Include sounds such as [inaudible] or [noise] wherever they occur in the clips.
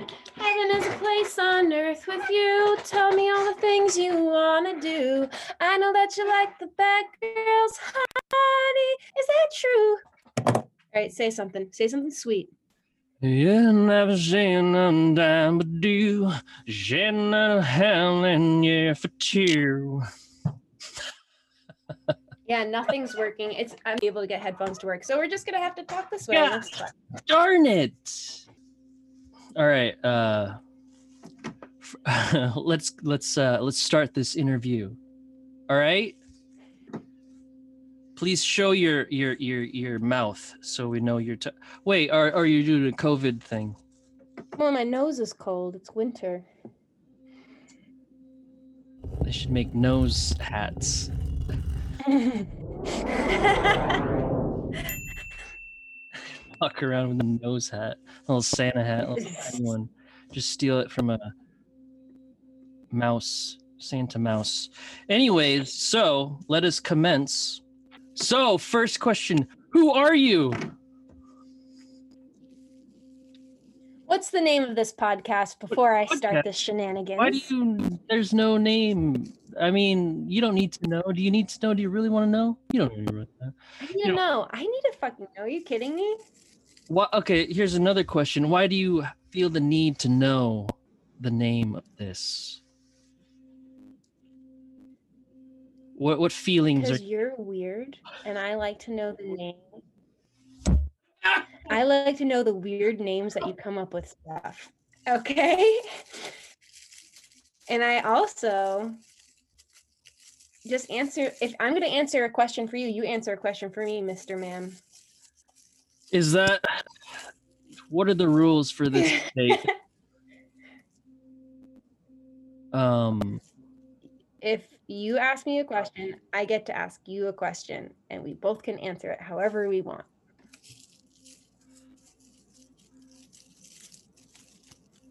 Heaven is a place on earth with you. Tell me all the things you wanna do. I know that you like the bad girls, honey. Is that true? All right, say something. Say something sweet. Yeah, never seen a dime but do. Shedding a hell and yeah for two. [laughs] Yeah, nothing's working. It's I'm able to get headphones to work, so we're just gonna have to talk this way. Yeah. Darn it. All right. Uh [laughs] let's let's uh let's start this interview. All right. Please show your your your your mouth so we know you're t- wait, are are you doing a COVID thing? Well, my nose is cold. It's winter. They should make nose hats. [laughs] Fuck around with a nose hat, little Santa hat, little [laughs] one. Just steal it from a mouse, Santa mouse. Anyways, so let us commence. So, first question Who are you? What's the name of this podcast before I start this shenanigans? Why do you, there's no name? I mean, you don't need to know. Do you need to know? Do you really want to know? You don't really want to know. I need to know. I need to fucking know. Are you kidding me? What? Okay, here's another question. Why do you feel the need to know the name of this? What what feelings are Because you're weird, and I like to know the name. [laughs] I like to know the weird names that you come up with stuff. Okay. And I also just answer if I'm going to answer a question for you, you answer a question for me, Mr. Man. Is that what are the rules for this [laughs] date? um if you ask me a question, I get to ask you a question, and we both can answer it however we want.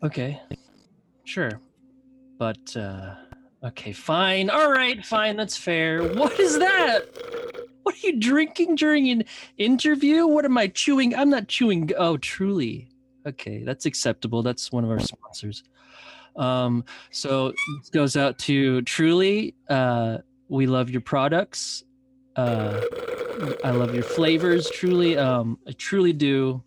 okay. Sure. But uh okay, fine. All right, fine. That's fair. What is that? What are you drinking during an interview? What am I chewing? I'm not chewing. Oh, truly. Okay, that's acceptable. That's one of our sponsors. Um, so this goes out to Truly. Uh, we love your products. Uh, I love your flavors. Truly, um, I truly do.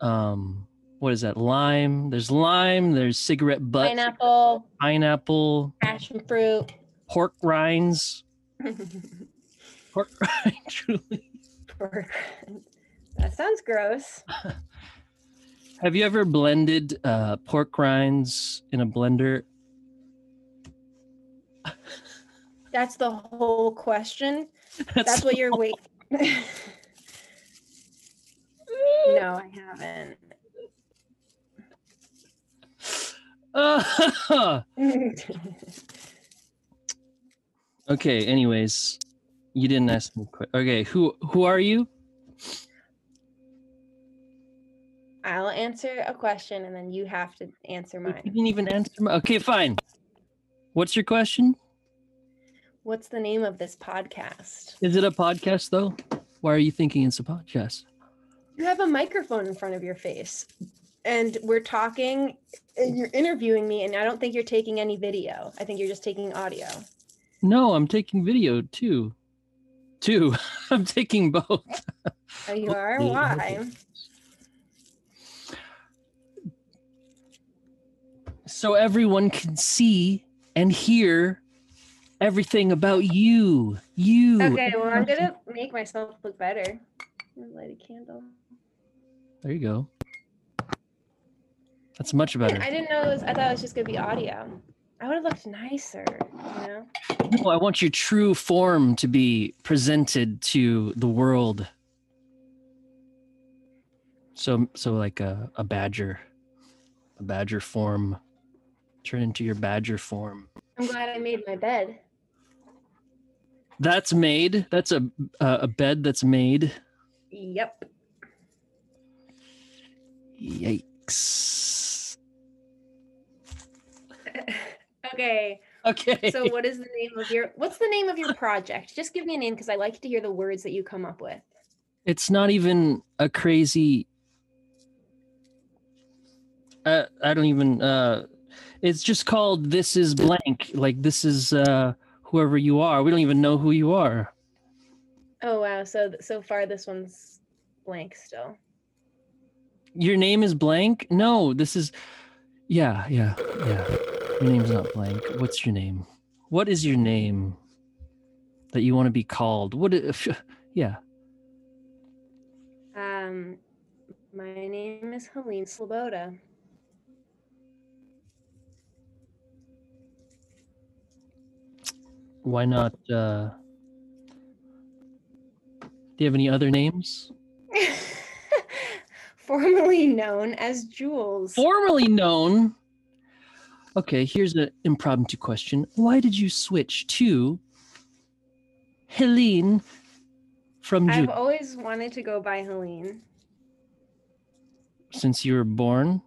Um, what is that? Lime. There's lime. There's cigarette butt. Pineapple, Pineapple. passion fruit. Pork rinds. [laughs] [laughs] [laughs] Pork rind. Truly. Pork. that sounds gross. [laughs] Have you ever blended uh, pork rinds in a blender? That's the whole question. That's what you're waiting. no, I haven't. Uh, okay. Anyways, you didn't ask me. Quick. Okay. Who who are you? I'll answer a question and then you have to answer mine. You didn't even answer my. Okay, fine. What's your question? What's the name of this podcast? Is it a podcast though? Why are you thinking it's a podcast? You have a microphone in front of your face and we're talking and you're interviewing me and I don't think you're taking any video. I think you're just taking audio. No, I'm taking video too. Two. [laughs] I'm taking both. Oh, you are? Why? So everyone can see and hear everything about you. You. Okay, well, I'm gonna make myself look better. Light a candle. There you go. That's much better. I didn't know it was, I thought it was just gonna be audio. I would have looked nicer, you know? No, I want your true form to be presented to the world. So, so like a, a badger, a badger form. Turn into your badger form. I'm glad I made my bed. That's made. That's a a, a bed that's made. Yep. Yikes. Okay. Okay. So what is the name of your what's the name of your project? Just give me a name because I like to hear the words that you come up with. it's not even a crazy Uh, I don't even. Uh, it's just called "This is blank." Like this is uh, whoever you are. We don't even know who you are. Oh wow. So so far this one's blank still. Your name is blank. No, this is. Yeah, yeah, yeah. Your name's not blank. What's your name? What is your name that you want to be called? What if? [laughs] Yeah. Um, my name is Helene Sloboda. Why not? Uh, do you have any other names? [laughs] Formerly known as Jules. Formerly known. Okay, here's an impromptu question. Why did you switch to Helene from I've always wanted to go by Helene. since you were born?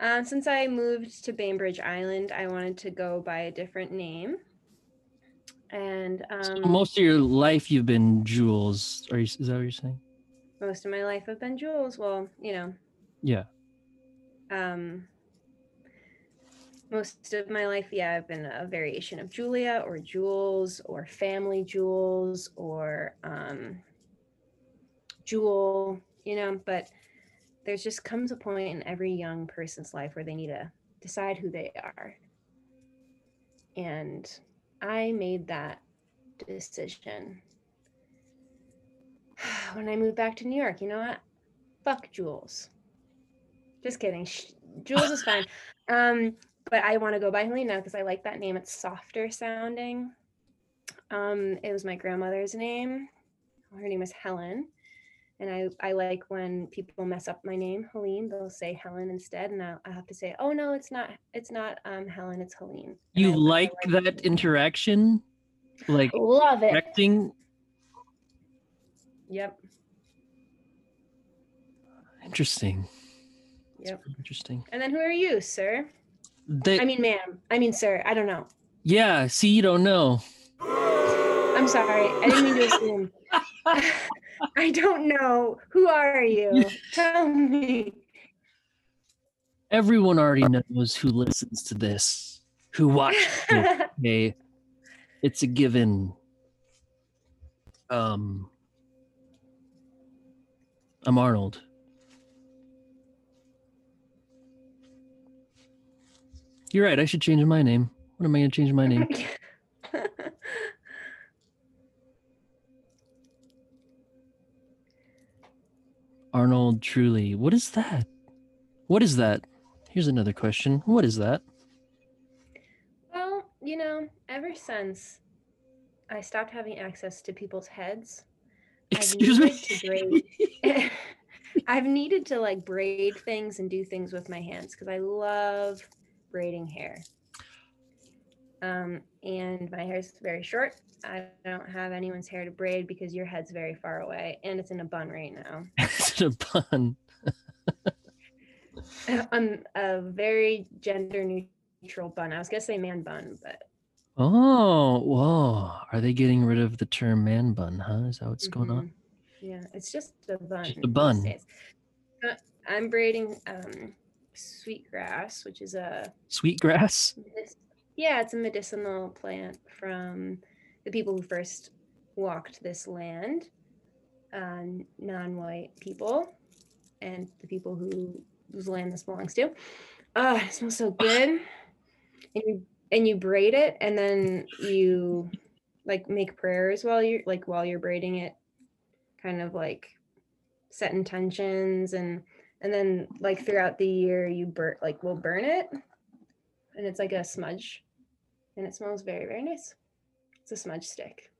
Um, since I moved to Bainbridge Island, I wanted to go by a different name. And So um, most of your life you've been Jules. Are you, is that what you're saying? most of my life I've been Jules. Well, you know, Yeah. um, most of my life, yeah, I've been a variation of Julia or Jules or family Jules or um, Jewel, you know, but there's just comes a point in every young person's life where they need to decide who they are. And I made that decision [sighs] when I moved back to New York. You know what? Fuck Jules. Just kidding. Jules is fine. [laughs] Um, but I want to go by Helene now because I like that name. It's softer sounding. Um, it was my grandmother's name. Her name is Helen. And I, I like when people mess up my name, Helene, they'll say Helen instead. And I, I have to say, oh no, it's not, it's not um, Helen, it's Helene. And You I- I like that interaction? Like Love it. acting? Yep. Interesting. Yep. very Interesting. And then who are you, sir? They, I mean, ma'am. I mean, sir. I don't know. yeah, see, you don't know. I'm sorry. I didn't mean to assume. [laughs] I don't know. Who are you? Tell me. Everyone already knows who listens to this, who watches. [laughs] Okay, it's a given. Um, I'm Arnold. You're right. I should change my name. What am I going to change my name? [laughs] Arnold Truly. What is that? What is that? Here's another question. What is that? well, you know, ever since I stopped having access to people's heads, I've Excuse me. [laughs] braid- [laughs] I've needed to like braid things and do things with my hands because I love braiding hair. Um, and my hair is very short. I don't have anyone's hair to braid because your head's very far away and it's in a bun right now. [laughs] it's in a bun. I'm [laughs] a very gender neutral bun. I was gonna say man bun, but Oh, whoa. Are they getting rid of the term man bun, huh? Is that what's going on? mhm. Yeah, it's just a bun. Just a bun. I'm braiding um, sweetgrass, which is a Sweetgrass? yeah, it's a medicinal plant from the people who first walked this land, uh, non-white people, and the people who whose land this belongs to. Ah, it smells so good. [sighs] And you and you braid it, and then you like make prayers while you're like while you're braiding it, kind of like set intentions and and then like throughout the year you burn like we'll burn it and it's like a smudge and it smells very very nice it's a smudge stick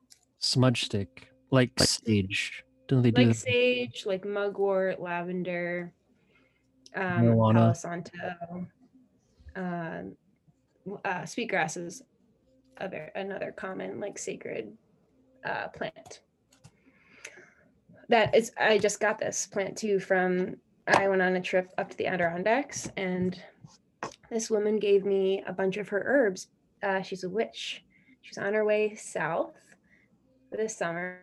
Smudge stick. Like sage. Don't they do like that? sage like mugwort lavender um Marijuana. palo santo um uh sweetgrass is a ver- another common like sacred uh plant that is i just got this plant too from i went on a trip up to the adirondacks and this woman gave me a bunch of her herbs uh, she's a witch she's on her way south for this summer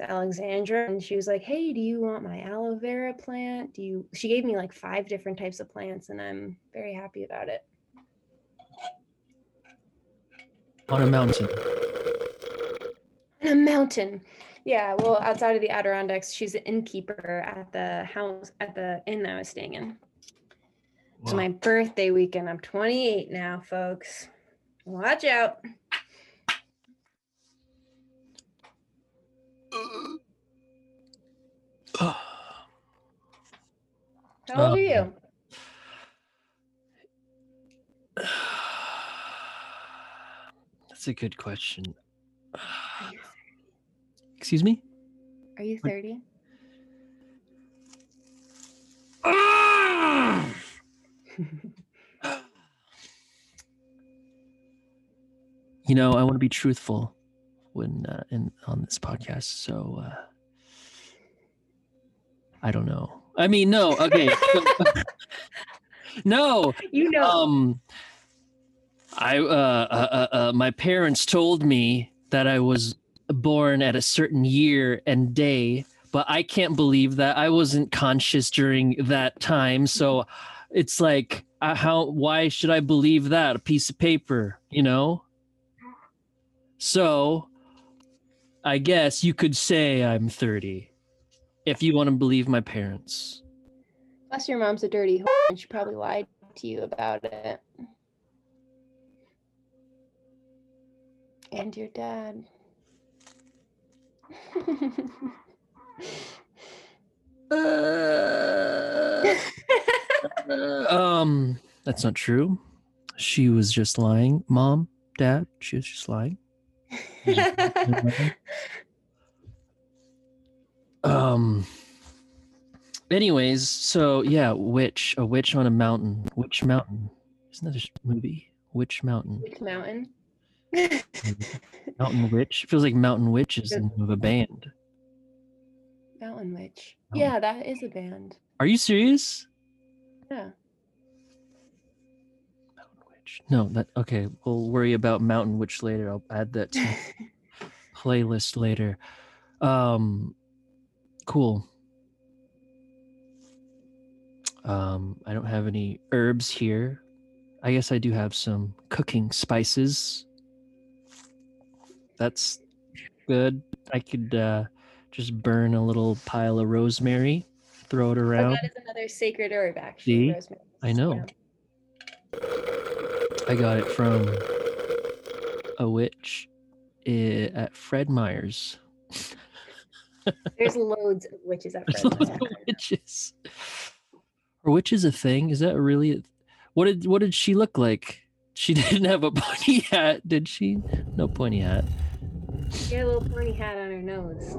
to Alexandra, and she was like, "Hey, do you want my aloe vera plant? Do you?" She gave me like five different types of plants, and I'm very happy about it. On a mountain. On a mountain. Yeah, well, outside of the Adirondacks, she's an innkeeper at the house at the inn that I was staying in. It's my birthday weekend. I'm 28 now, folks. Watch out. How old are you? Um, [sighs] that's a good question. Excuse me? are you 30? [laughs] You know, I want to be truthful when uh, in on this podcast, so uh, I don't know. I mean, no. Okay. [laughs] no. you know. Um, I uh, uh, uh, uh, my parents told me that I was born at a certain year and day, but I can't believe that I wasn't conscious during that time. So it's like, uh, how? Why should I believe that? A piece of paper, you know. So, I guess you could say I'm 30, if you want to believe my parents. Plus, your mom's a dirty whore, and she probably lied to you about it. And your dad. [laughs] um, that's not true. She was just lying. Mom, dad, she was just lying. [laughs] Um. Anyways, so yeah, witch, a witch on a mountain. Witch mountain. Isn't that a movie? Witch mountain. Which mountain? [laughs] Mountain witch. Feels like Mountain Witch is the name of a band. Mountain Witch. Mountain- Yeah, that is a band. Are you serious? Yeah. Mountain Witch. No, that okay. We'll worry about Mountain Witch later. I'll add that to [laughs] playlist later. Um, cool. Um, I don't have any herbs here. I guess I do have some cooking spices. That's good. I could uh, just burn a little pile of rosemary, throw it around. that is another sacred herb, actually. See? rosemary. I know. I got it from a witch i- at Fred Meyer's. [laughs] There's loads of witches at There's lots Meyer. of witches. Are witches a thing? Is that really? A, what did what did she look like? She [laughs] didn't have a [laughs] pointy hat, did she? No pointy hat. She had a little pointy hat on her nose.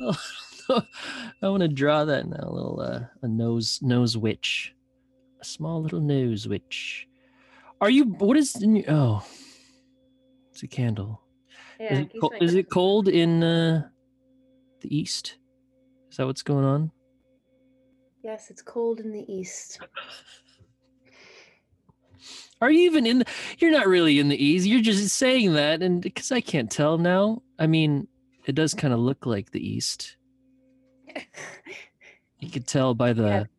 [laughs] I want to draw that now. A little uh, a nose nose witch, a small little nose witch. Are you? What is in your? Oh, it's a candle. Yeah. is, it co- is it cold in uh, the east? Is that what's going on? Yes, it's cold in the east. [laughs] Are you even in? The, you're not really in the east. You're just saying that, and because I can't tell now. I mean, it does kind of look like the east. You could tell by the. [laughs]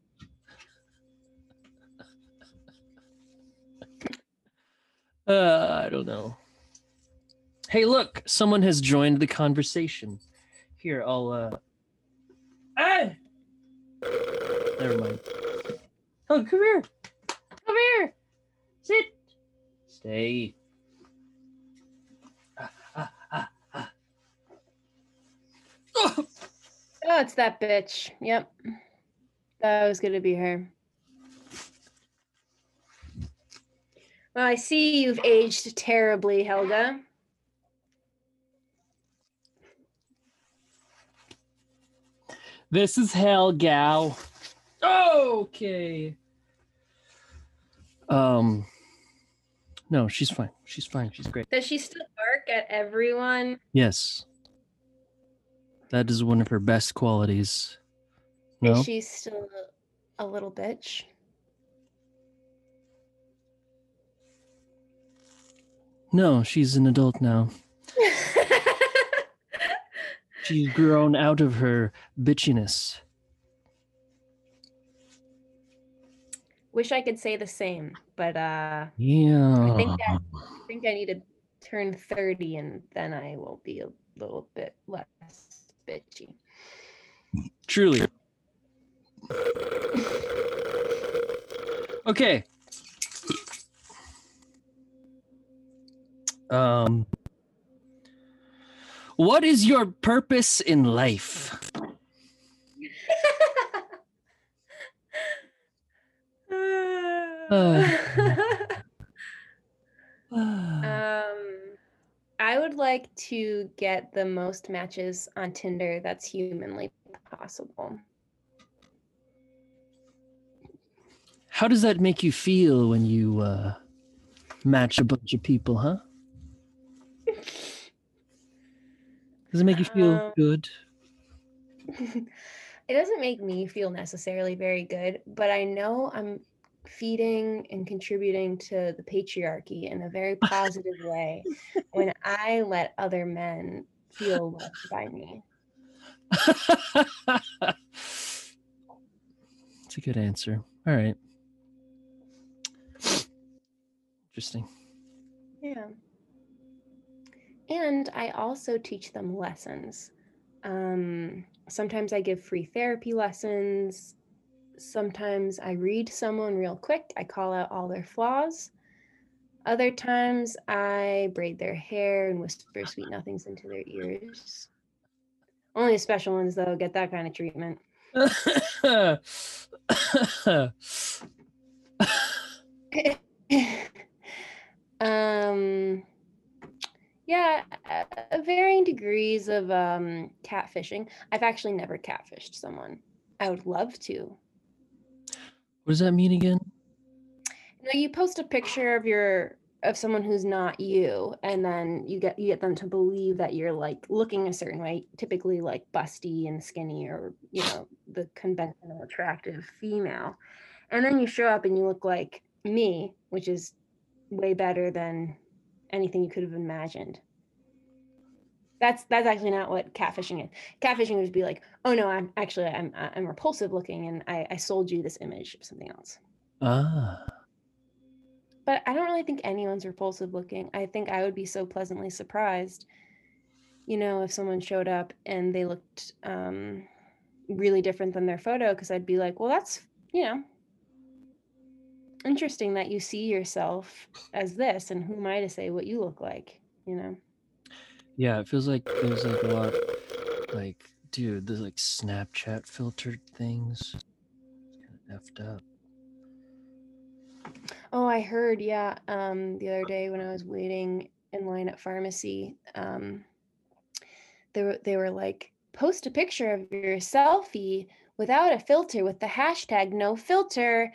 Uh, I don't know. Hey, look! Someone has joined the conversation. Here, I'll. uh Hey! Never mind. Oh, come here! Come here! Sit! Stay. Ah, ah, ah, ah. Oh! Oh, it's that bitch. Yep. That was gonna be her. Well, I see you've aged terribly, Helga. This is hell, gal. Okay. Um. No, she's fine. She's fine. She's great. Does she still bark at everyone? Yes. That is one of her best qualities. No. Is she still a little bitch? No, she's an adult now. [laughs] She's grown out of her bitchiness. Wish I could say the same, but uh Yeah. I think that I think I need to turn 30 and then I will be a little bit less bitchy. Truly. Okay. Um What is your purpose in life? [sighs] [sighs] um I would like to get the most matches on Tinder that's humanly possible. How does that make you feel when you uh match a bunch of people, huh? Does it make you feel Um, good? [laughs] it doesn't make me feel necessarily very good, but I know I'm feeding and contributing to the patriarchy in a very [laughs] positive way when I let other men feel loved by me. It's a good answer. All right. Interesting. Yeah. And I also teach them lessons. Um, sometimes I give free therapy lessons. Sometimes I read someone real quick. I call out all their flaws. Other times I braid their hair and whisper sweet nothings into their ears. Only the special ones, though, get that kind of treatment. [laughs] um yeah uh, varying degrees of um catfishing i've actually never catfished someone i would love to what does that mean again? you you post a picture of your of someone who's not you and then you get you get them to believe that you're like looking a certain way typically like busty and skinny or you know the conventional attractive female and then you show up and you look like me which is way better than anything you could have imagined that's that's actually not what catfishing is catfishing would be like oh no i'm actually i'm i'm repulsive looking and i i sold you this image of something else Ah. but I don't really think anyone's repulsive looking. I think I would be so pleasantly surprised, you know, if someone showed up and they looked um, really different than their photo, because I'd be like, well, that's, you know, interesting that you see yourself as this, and who am I to say what you look like, you know? Yeah, it feels like there's like a lot like dude, there's like Snapchat filtered things. It's kind of effed up. Oh, I heard, yeah, um, the other day when I was waiting in line at pharmacy, um, they were they were like, post a picture of your selfie without a filter with the hashtag no filter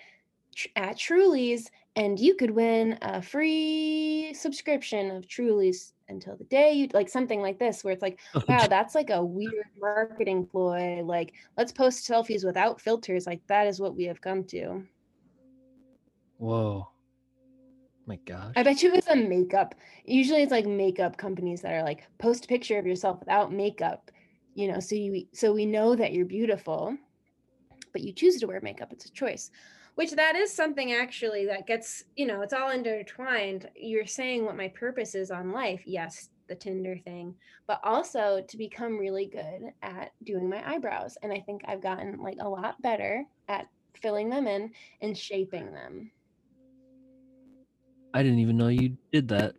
at Truly's, and you could win a free subscription of Truly's until the day you like something like this, where it's like, [laughs] wow, that's like a weird marketing ploy. Like, let's post selfies without filters. Like, that is what we have come to. Whoa. My gosh. I bet you it's a makeup. Usually it's like makeup companies that are like post a picture of yourself without makeup, you know, so you so we know that you're beautiful, but you choose to wear makeup. It's a choice. Which that is something actually that gets, you know, it's all intertwined. You're saying what my purpose is on life. Yes, the Tinder thing, but also to become really good at doing my eyebrows. And I think I've gotten like a lot better at filling them in and shaping them. I didn't even know you did that.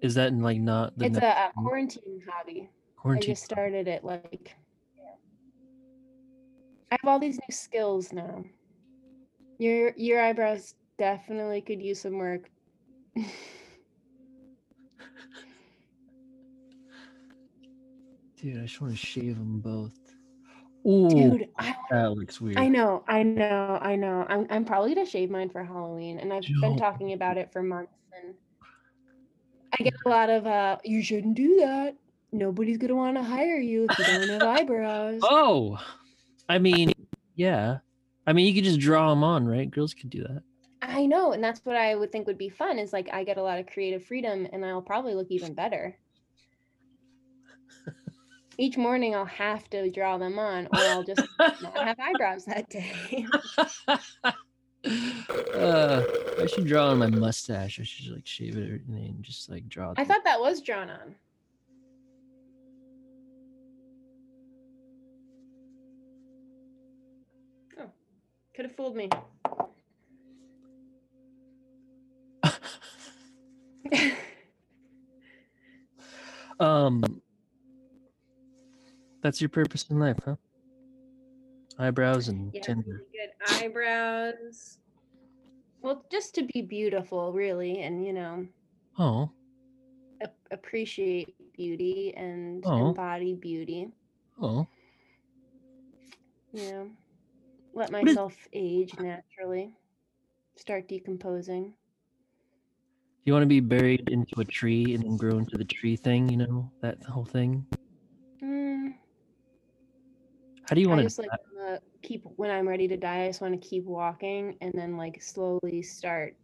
Is that in like not the It's next a, a quarantine hobby. quarantine? I just started it like I have all these new skills now. Your your eyebrows definitely could use some work. [laughs] Dude, I just want to shave them both. Ooh, Dude, I, that looks weird. I know, I know, I know. I'm I'm probably gonna shave mine for Halloween, and I've been talking about it for months. And I get a lot of uh, you shouldn't do that. Nobody's gonna want to hire you if you don't have [laughs] eyebrows. Oh, I mean, yeah. I mean, you could just draw them on, right? Girls could do that. I know, and that's what I would think would be fun. Is like I get a lot of creative freedom, and I'll probably look even better. [laughs] Each morning I'll have to draw them on, or I'll just not have eyebrows that day. [laughs] uh, I should draw on my mustache. I should like shave it and just like draw. I thought that was drawn on. Oh, could have fooled me. [laughs] um, that's your purpose in life, huh? Eyebrows and Yeah, Tinder. really good eyebrows. Well, just to be beautiful, really, and you know, Oh, ap- appreciate beauty and Oh. embody beauty. oh. Know, let What is- myself age naturally, start decomposing. You want to be buried into a tree and then grow into the tree thing, you know, that whole thing? Mm, How do you I want to just like wanna keep when I'm ready to die. I just want to keep walking and then like slowly start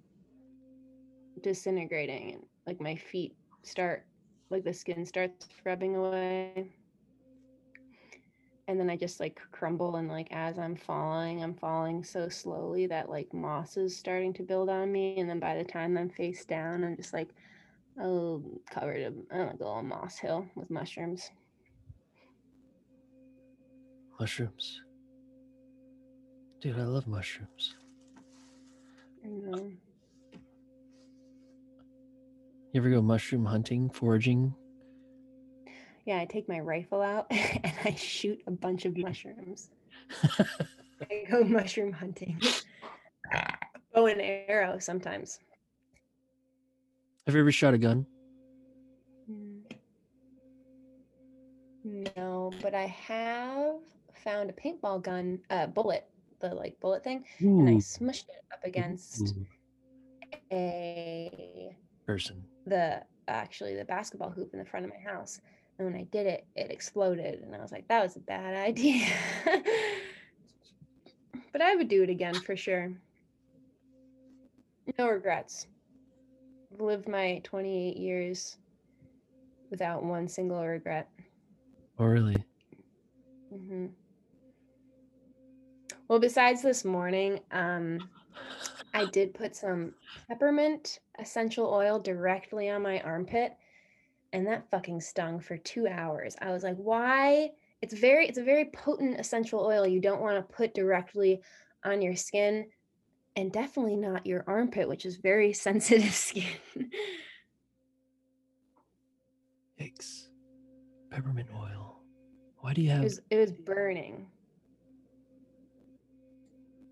disintegrating, and like my feet start like the skin starts rubbing away, and then I just like crumble and like as I'm falling, I'm falling so slowly that like moss is starting to build on me, and then by the time I'm face down, I'm just like oh covered in like a little moss hill with mushrooms. mushrooms? Dude, I love mushrooms. And, um, You ever go mushroom hunting, foraging? Yeah, I take my rifle out [laughs] and I shoot a bunch of mushrooms. [laughs] I go mushroom hunting. Bow and arrow sometimes. Have you ever shot a gun? Mm. No, but I have found a paintball gun, uh, bullet, the like bullet thing, and I smushed it up against a person. the actually the basketball hoop in the front of my house. And when I did it, it exploded, and I was like, that was a bad idea. [laughs] but I would do it again for sure. No regrets. I've lived my 28 years without one single regret. Oh, really? hmm Well, besides this morning, um, I did put some peppermint essential oil directly on my armpit, and that fucking stung for two hours. I was like, why? It's very, it's a very potent essential oil you don't want to put directly on your skin, and definitely not your armpit, which is very [laughs] sensitive skin. Yikes. Peppermint oil. Why do you it have was, it was burning.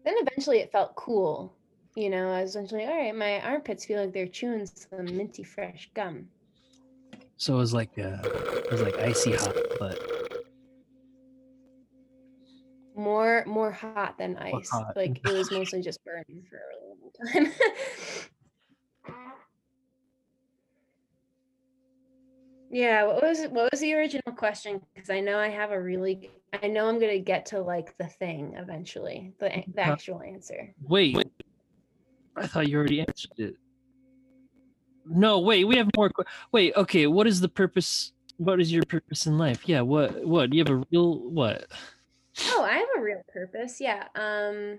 Then eventually it felt cool. You know, I was eventually, all right, my armpits feel like they're chewing some minty fresh gum. So it was like uh it was like icy hot, but More more hot than ice. hot. Like it was [laughs] mostly just burning for a really long time. [laughs] yeah, what was what was the original question? Because I know I have a really I know I'm gonna get to like the thing eventually, the the Uh, actual answer. wait. I thought you already answered it. No, wait, we have more wait, okay, what is the purpose what is your purpose in life? Yeah, what what? You have a real what? Oh, I have a real purpose. Yeah. Um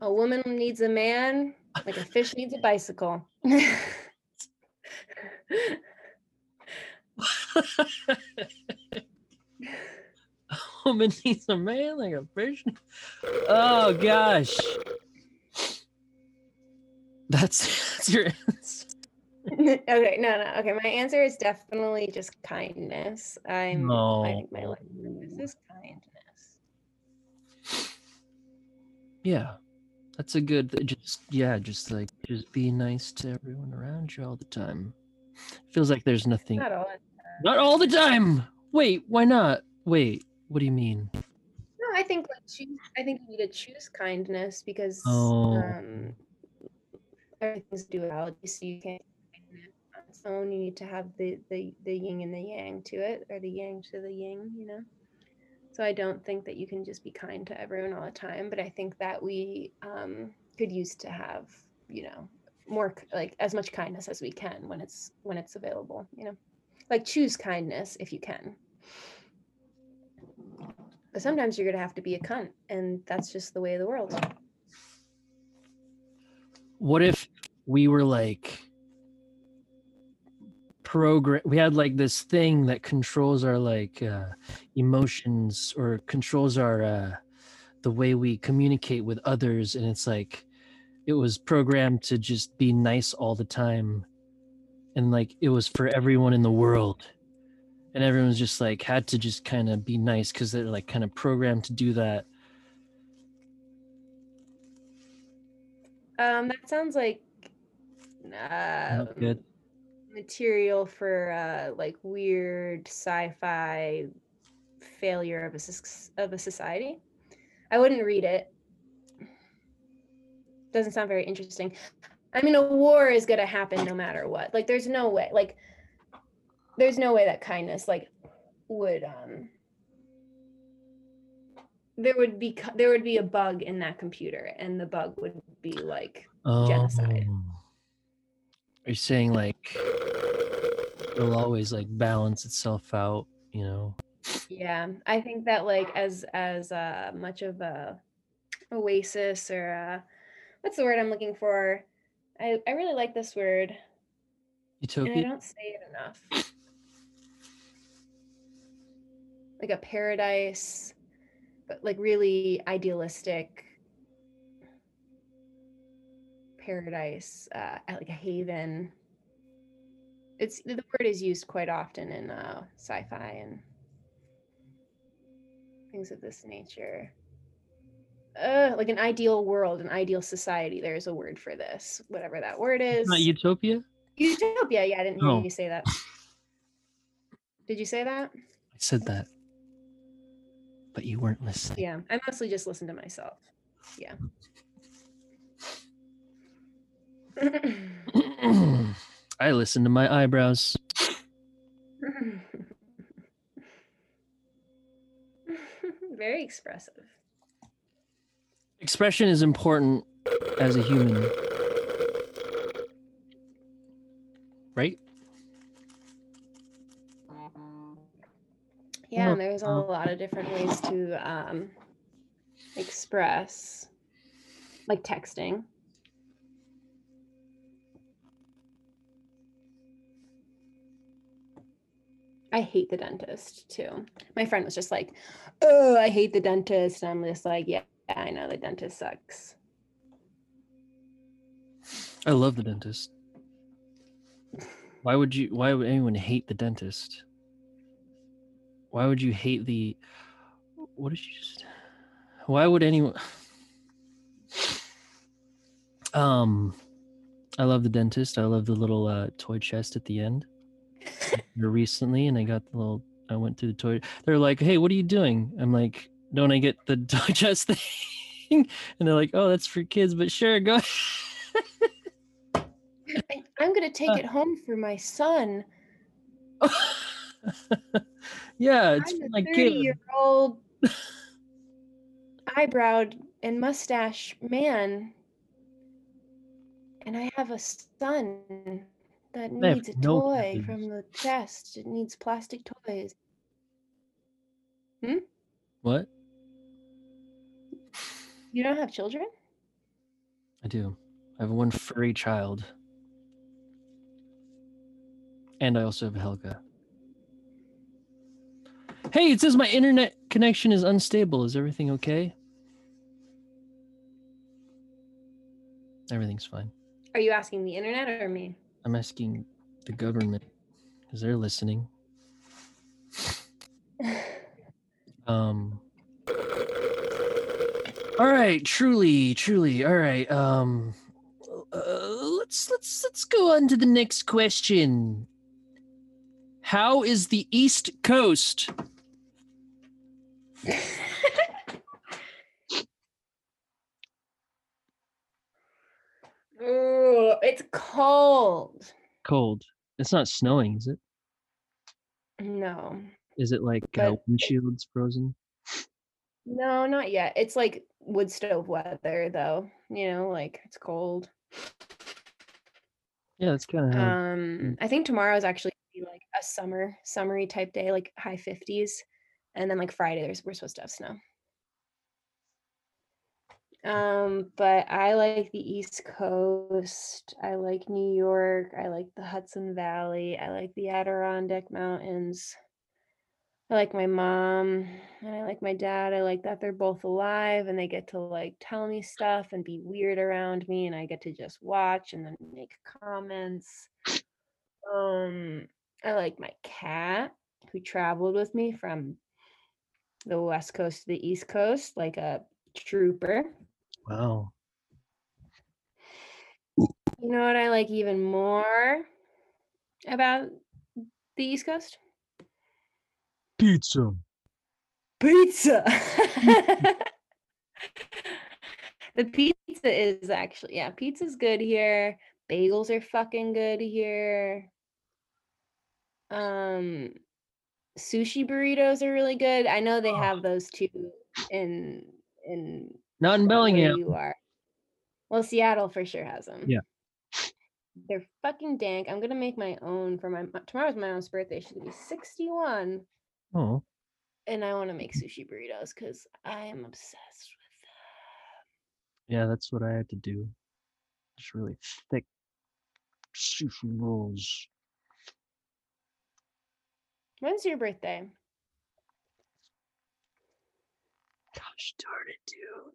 a woman needs a man, like a fish needs a bicycle. [laughs] a woman needs a man like a fish. Oh gosh. That's, [laughs] that's your answer. [laughs] okay, no, no. Okay, my answer is definitely just kindness. I'm no. I think my life purpose is kindness. Yeah. That's a good just yeah, just like just be nice to everyone around you all the time. Feels like there's nothing Not all. Not all the time. Wait, why not? Wait, what do you mean? No, I think like choose I think you need to choose kindness because Oh. um everything's duality, so you can't on its own. You need to have the, the the yin and the yang to it, or the yang to the yin, you know. So I don't think that you can just be kind to everyone all the time, but I think that we um, could use to have, you know, more like as much kindness as we can when it's when it's available, you know. Like choose kindness if you can. But sometimes you're gonna have to be a cunt, and that's just the way of the world. What if we were like program we had like this thing that controls our like uh emotions or controls our uh the way we communicate with others. And it's like it was programmed to just be nice all the time. And like it was for everyone in the world. And everyone's just like had to just kind of be nice because they're like kind of programmed to do that. Um, that sounds like Um, good material for uh, like weird sci-fi failure of a of a society. I wouldn't read it. Doesn't sound very interesting. I mean, a war is gonna happen no matter what. Like, there's no way. Like, there's no way that kindness like would um. There would be there would be a bug in that computer, and the bug would be like genocide. Are you saying like it'll always like balance itself out, you know? Yeah, I think that like as as uh, much of a oasis or uh what's the word I'm looking for? I I really like this word and I don't say it enough. Like a paradise, but like really idealistic paradise, uh, like a haven. It's the word is used quite often in uh, sci-fi and things of this nature. Uh, like an ideal world, an ideal society. There's a word for this, whatever that word is. Not utopia? Utopia. Yeah, I didn't hear Oh. you say that. Did you say that? I said that. But you weren't listening. Yeah, I mostly just listen to myself. Yeah. I listen to my eyebrows. [laughs] Very expressive. Expression is important as a human. Right? Yeah, and there's a uh, lot of different ways to um, express, like texting. I hate the dentist too. My friend was just like, "Oh, I hate the dentist," and I'm just like, "Yeah, I know the dentist sucks." I love the dentist. Why would you why would anyone hate the dentist? Why would you hate the what did you just why would anyone um I love the dentist. I love the little uh, toy chest at the end. Here recently and I got the little I went through the toy they're like, Hey, what are you doing? I'm like, Don't I get the [laughs] digest thing? And they're like, Oh, that's for kids, but sure, go I- I'm gonna take Uh. it home for my son. [laughs] yeah, it's I'm for a my 30 kid. year old eyebrowed and mustache man. And I have a son that needs a no toy from the chest. It needs plastic toys. Hmm? What? You don't have children? I do. I have one furry child. And I also have Helga. Hey, it says my internet connection is unstable. Is everything okay? Everything's fine. Are you asking the internet or me? I'm asking the government because they're listening. [laughs] Um All right, truly, truly. All right. Um uh, let's let's let's go on to the next question. How is the East Coast? [laughs] oh, it's cold. Cold. It's not snowing, is it? No. Is it like uh, windshields frozen? No, not yet. It's like wood stove weather though. You know, like it's cold. Yeah, it's kind of. Um, I think tomorrow is actually gonna be be like a summer, summery type day, like high 50s. And then like Friday, we're supposed to have snow. Um, but I like the East Coast. I like New York. I like the Hudson Valley. I like the Adirondack Mountains. I like my mom and I like my dad. I like that they're both alive and they get to like tell me stuff and be weird around me and I get to just watch and then make comments. Um I like my cat who traveled with me from the west coast to the east coast like a trooper. Wow. You know what I like even more about the east coast? Pizza. pizza. [laughs] the pizza is actually yeah, pizza's good here. Bagels are fucking good here. Um sushi burritos are really good. I know they have those too in in Not in Bellingham. you are. Well, Seattle for sure has them. Yeah. They're fucking dank. I'm gonna make my own for my tomorrow's my mom's birthday. She's gonna be 61 Oh, and I want to make sushi burritos because I am obsessed with them. yeah, that's what I had to do. Just really thick sushi rolls. When's your birthday? Gosh darn it, dude.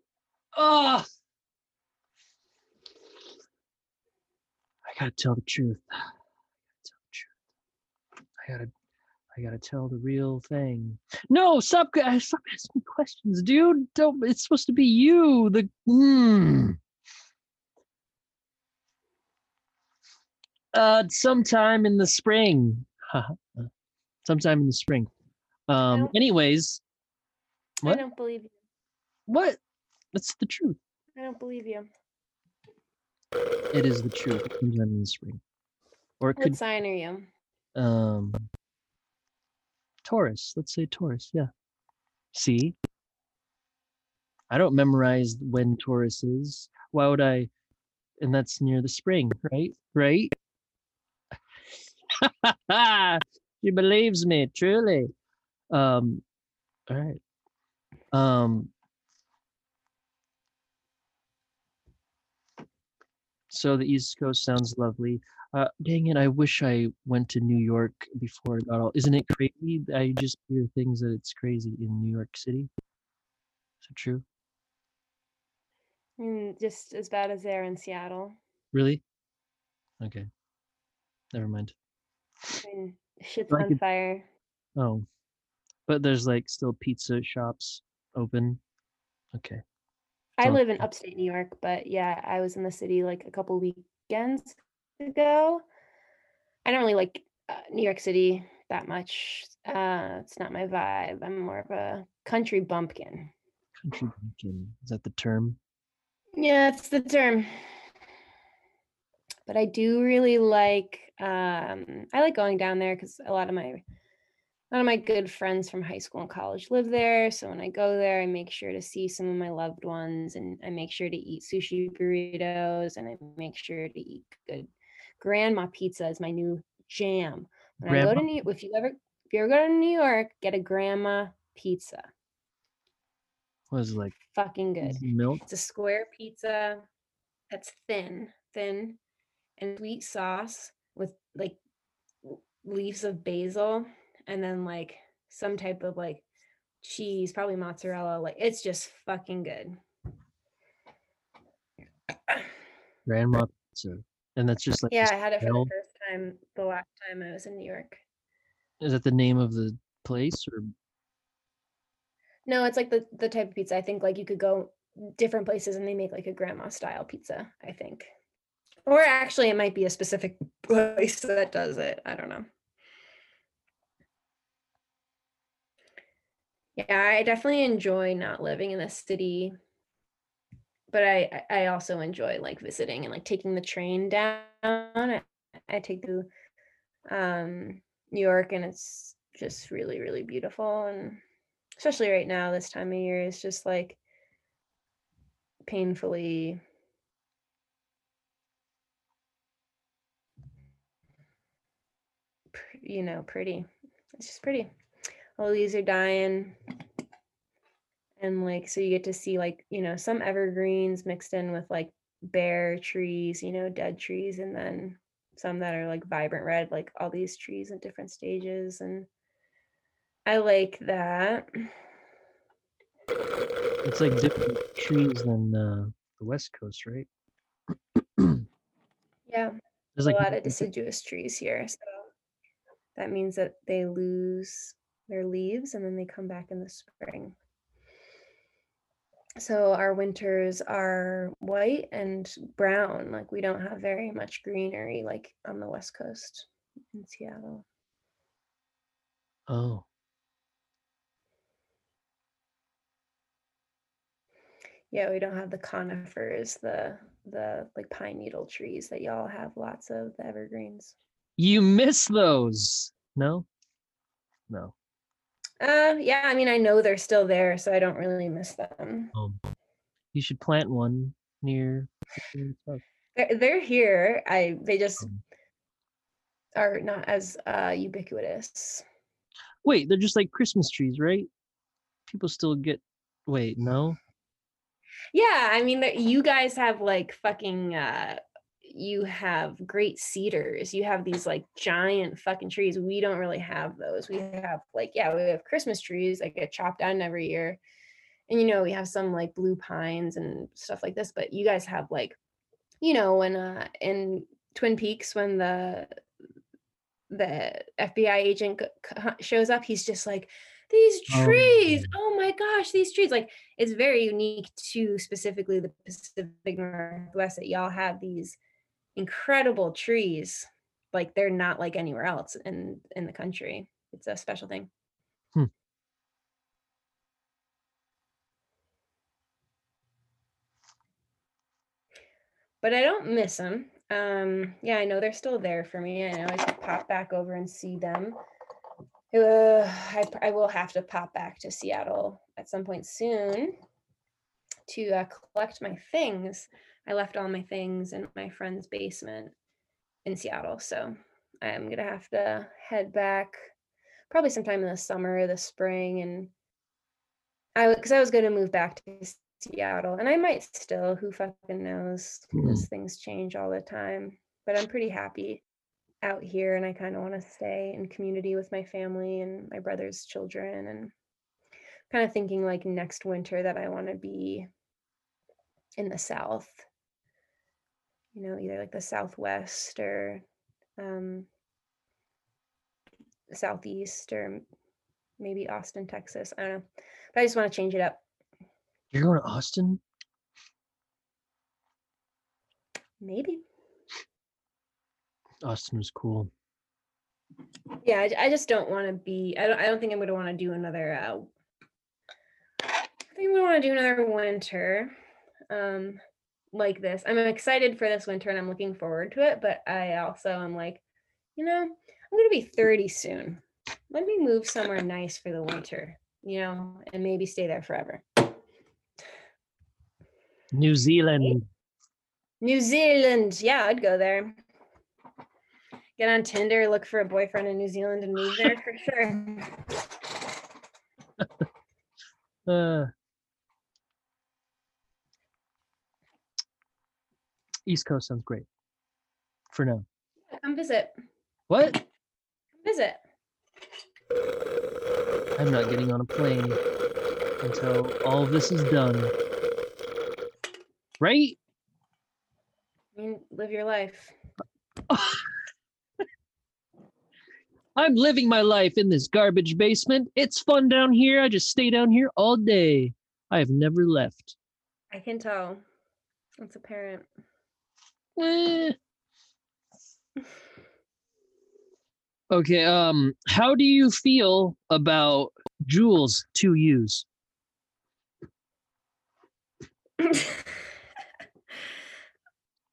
Oh, I gotta tell the truth. I gotta tell the truth. I gotta, I gotta tell the real thing. No, stop! uh, Stop asking me questions, dude. Don't. It's supposed to be you. The. Mm. Uh, sometime in the spring. sometime in the spring. Um. don't- Anyways, I don't believe you. what? That's the truth. I don't believe you. It is the truth. Sometime in the spring, or it What could sign are you? um Taurus. Let's say Taurus. Yeah. See, I don't memorize when Taurus is. Why would I? And that's near the spring, right? Right. [laughs] she believes me truly. Um. All right. Um. So the East Coast sounds lovely. Uh, dang it! I wish I went to New York before it got all. Isn't it crazy? I just hear things that it's crazy in New York City. Is it true? Mm, just as bad as there in Seattle. Really? Okay. Never mind. I mean, shit's Like on it- fire. Oh, but there's like still pizza shops open. Okay. I live in upstate New York, but yeah, I was in the city like a couple weekends ago. I don't really like uh, New York City that much. Uh, it's not my vibe. I'm more of a country bumpkin. Country bumpkin. Is that the term? Yeah, it's the term. But I do really like um I like going down there because a lot of my lot of my good friends from high school and college live there. So when I go there, I make sure to see some of my loved ones and I make sure to eat sushi burritos and I make sure to eat good grandma pizza is my new jam. When I go to New if you ever if you ever go to New York, get a grandma pizza. was like Fucking good. milk. It's a square pizza that's thin, thin, and sweet sauce with like leaves of basil and then like some type of like cheese, probably mozzarella. Like it's just fucking good. Grandma pizza. And that's just like Yeah, I had it for the first time the last time I was in New York. Is that the name of the place or No, it's like the the type of pizza. I think like you could go different places and they make like a grandma style pizza, I think. Or actually it might be a specific [laughs] place that does it. I don't know. Yeah, I definitely enjoy not living in the city. But I I also enjoy like visiting and like taking the train down. I, I take to um New York and it's just really really beautiful and especially right now this time of year is just like painfully you know, pretty. It's just pretty. Leaves are dying. And like, so you get to see like, you know, some evergreens mixed in with like bare trees, you know, dead trees, and then some that are like vibrant red, like all these trees at different stages. And I like that. It's like different trees than uh, the West Coast, right? [clears throat] Yeah. There's a lot of deciduous trees here. So that means that they lose their leaves and then they come back in the spring. So our winters are white and brown. Like we don't have very much greenery like on the west coast in Seattle. Oh, Yeah, we don't have the conifers, the the like pine needle trees that y'all have lots of, the evergreens. you miss those? No, no. Uh yeah, I mean I know they're still there, so I don't really miss them. Um, you should plant one near. They're, they're here. I they just Um. are not as uh ubiquitous. Wait, they're just like Christmas trees, right? People still get. Wait, no. Yeah, I mean that you guys have like fucking uh you have great cedars. You have these like giant fucking trees. We don't really have those. We have like yeah, we have Christmas trees that get chopped down every year. And you know, we have some like blue pines and stuff like this, but you guys have like you know, when uh in Twin Peaks when the the FBI agent shows up, he's just like these Oh, trees. yeah. Oh my gosh, these trees. Like it's very unique to specifically the Pacific Northwest that y'all have these incredible trees. Like they're not like anywhere else in in the country. It's a special thing. Hmm. But I don't miss them. Um, yeah, I know they're still there for me. I know I can pop back over and see them. Uh, I, I will have to pop back to Seattle at some point soon to uh, collect my things. I left all my things in my friend's basement in Seattle, so I'm gonna have to head back probably sometime in the summer, or the spring, and I because I was gonna move back to Seattle, and I might still. Who fucking knows? Hmm. Because things change all the time. But I'm pretty happy out here, and I kind of want to stay in community with my family and my brother's children, and kind of thinking like next winter that I want to be in the South. You know, either like the Southwest or um, Southeast or maybe Austin, Texas. I don't know. But I just want to change it up. You're going to Austin? Maybe. Austin was cool. Yeah, I, I just don't want to be. I don't. I don't think I'm going to want to do another. Uh, I think we want to do another winter, um, like this. I'm excited for this winter and I'm looking forward to it. But I also am like, you know, I'm going to be 30 soon. Let me move somewhere nice for the winter, you know, and maybe stay there forever. New Zealand. New Zealand. Yeah, I'd go there. Get on Tinder, look for a boyfriend in New Zealand and move there for sure. [laughs] Uh, East Coast sounds great. For now. Come visit. What? Come visit. I'm not getting on a plane until all this is done. Right? I mean, live your life. [laughs] I'm living my life in this garbage basement. It's fun down here. I just stay down here all day. I have never left. I can tell. It's apparent. Eh. Okay, um, how do you feel about Juuls to use? [laughs]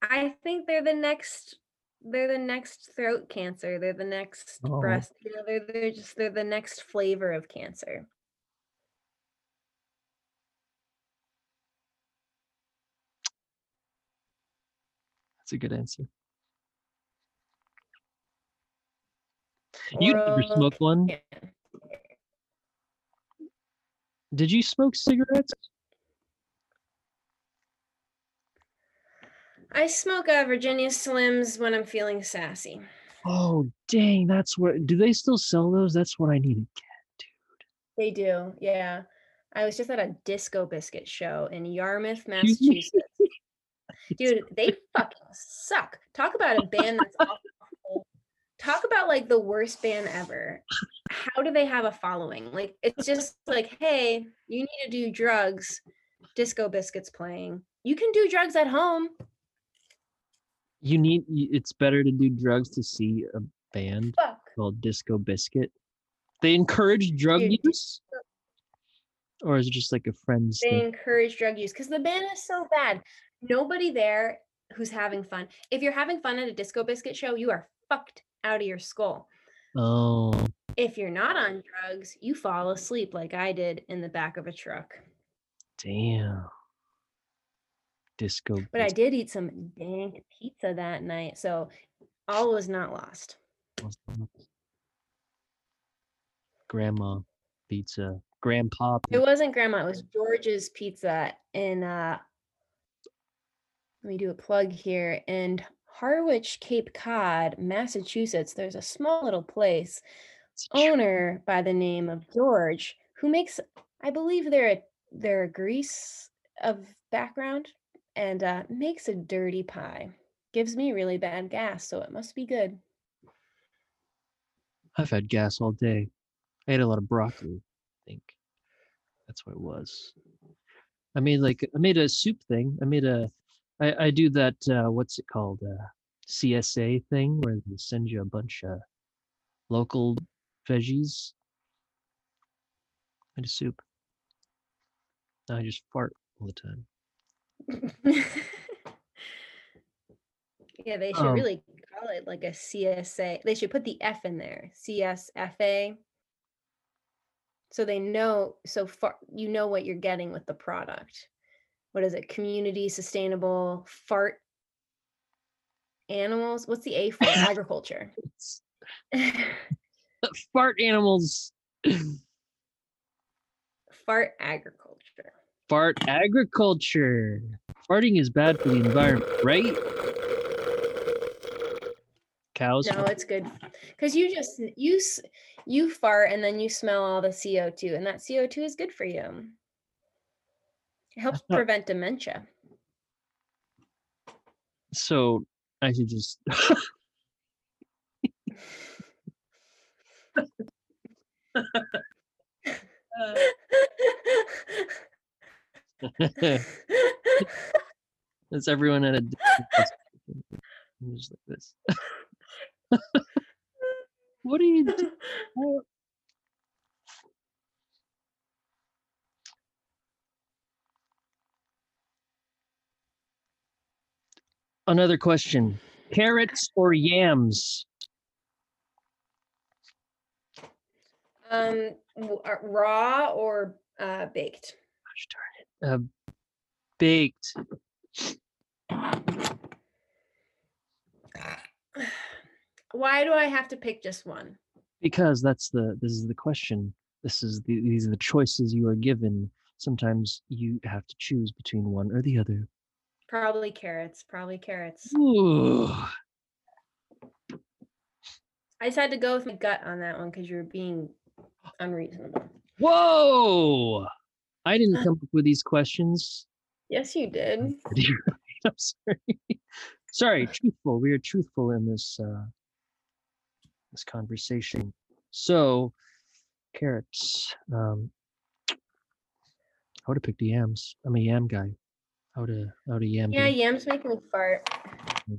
I think they're the next they're the next throat cancer. They're the next Oh. breast, you know, they're they're just they're the next flavor of cancer. That's a good answer. You never smoked one? Did you smoke cigarettes? I smoke uh, Virginia Slims when I'm feeling sassy. Oh, dang. That's what. Do they still sell those? That's what I need to get, dude. They do, yeah. I was just at a disco biscuit show in Yarmouth, Massachusetts. Dude, [laughs] they fucking suck. Talk about a band that's awful. Talk about like the worst band ever. How do they have a following? Like it's just like, hey, you need to do drugs. Disco biscuits playing. You can do drugs at home. You need. It's better to do drugs to see a band Fuck. called Disco Biscuit. They encourage drug Dude, use, or is it just like a friend's They thing? encourage drug use because the band is so bad. Nobody there who's having fun. If you're having fun at a disco biscuit show, you are fucked out of your skull. Oh, If you're not on drugs, you fall asleep like I did in the back of a truck. damn. Disco. But I did eat some dank pizza that night, so all was not lost. Grandma pizza. Grandpa. It wasn't grandma, it was George's Pizza in uh let me do a plug here in Harwich, Cape Cod, Massachusetts. There's a small little place It's a tr- owner by the name of George who makes I believe they're a, they're a Greece of background and uh, makes a dirty pie. Gives me really bad gas, so it must be good. I've had gas all day. I ate a lot of broccoli. I think that's what it was. I made like I made a soup thing. I made a. I I do that. Uh, what's it called? Uh, CSA thing where they send you a bunch of local veggies. I a soup. I just fart all the time. [laughs] yeah, they should Um, really call it like a CSA. They should put the F in there, CSFA. So they know so far you know what you're getting with the product. What is it? Community sustainable fart animals. What's the A for? [laughs] Agriculture. [laughs] Fart animals. [clears throat] fart agriculture. Fart agriculture. Farting is bad for the environment, right? Cows. No, it's good because you just you you fart and then you smell all the CO two, and that CO two is good for you. It helps not- prevent dementia. So I should just [laughs] It's everyone at a different distance. I'm just like this. [laughs] what are you doing? [laughs] Another question. Carrots or yams? um, uh, raw or uh, baked. Gosh darn it. Uh, baked. [sighs] Why do I have to pick just one? Because that's the this is the question. This is the these are the choices you are given. Sometimes you have to choose between one or the other. Probably carrots. Probably carrots. Ooh. I just had to go with my gut on that one because you were being unreasonable. Whoa! I didn't [laughs] come up with these questions. Yes, you did. [laughs] I'm sorry. sorry, truthful. We are truthful in this uh this conversation. So carrots. Um I would have picked the yams. I'm a yam guy. Would have I would yam. Yeah, yams make me fart. Mm.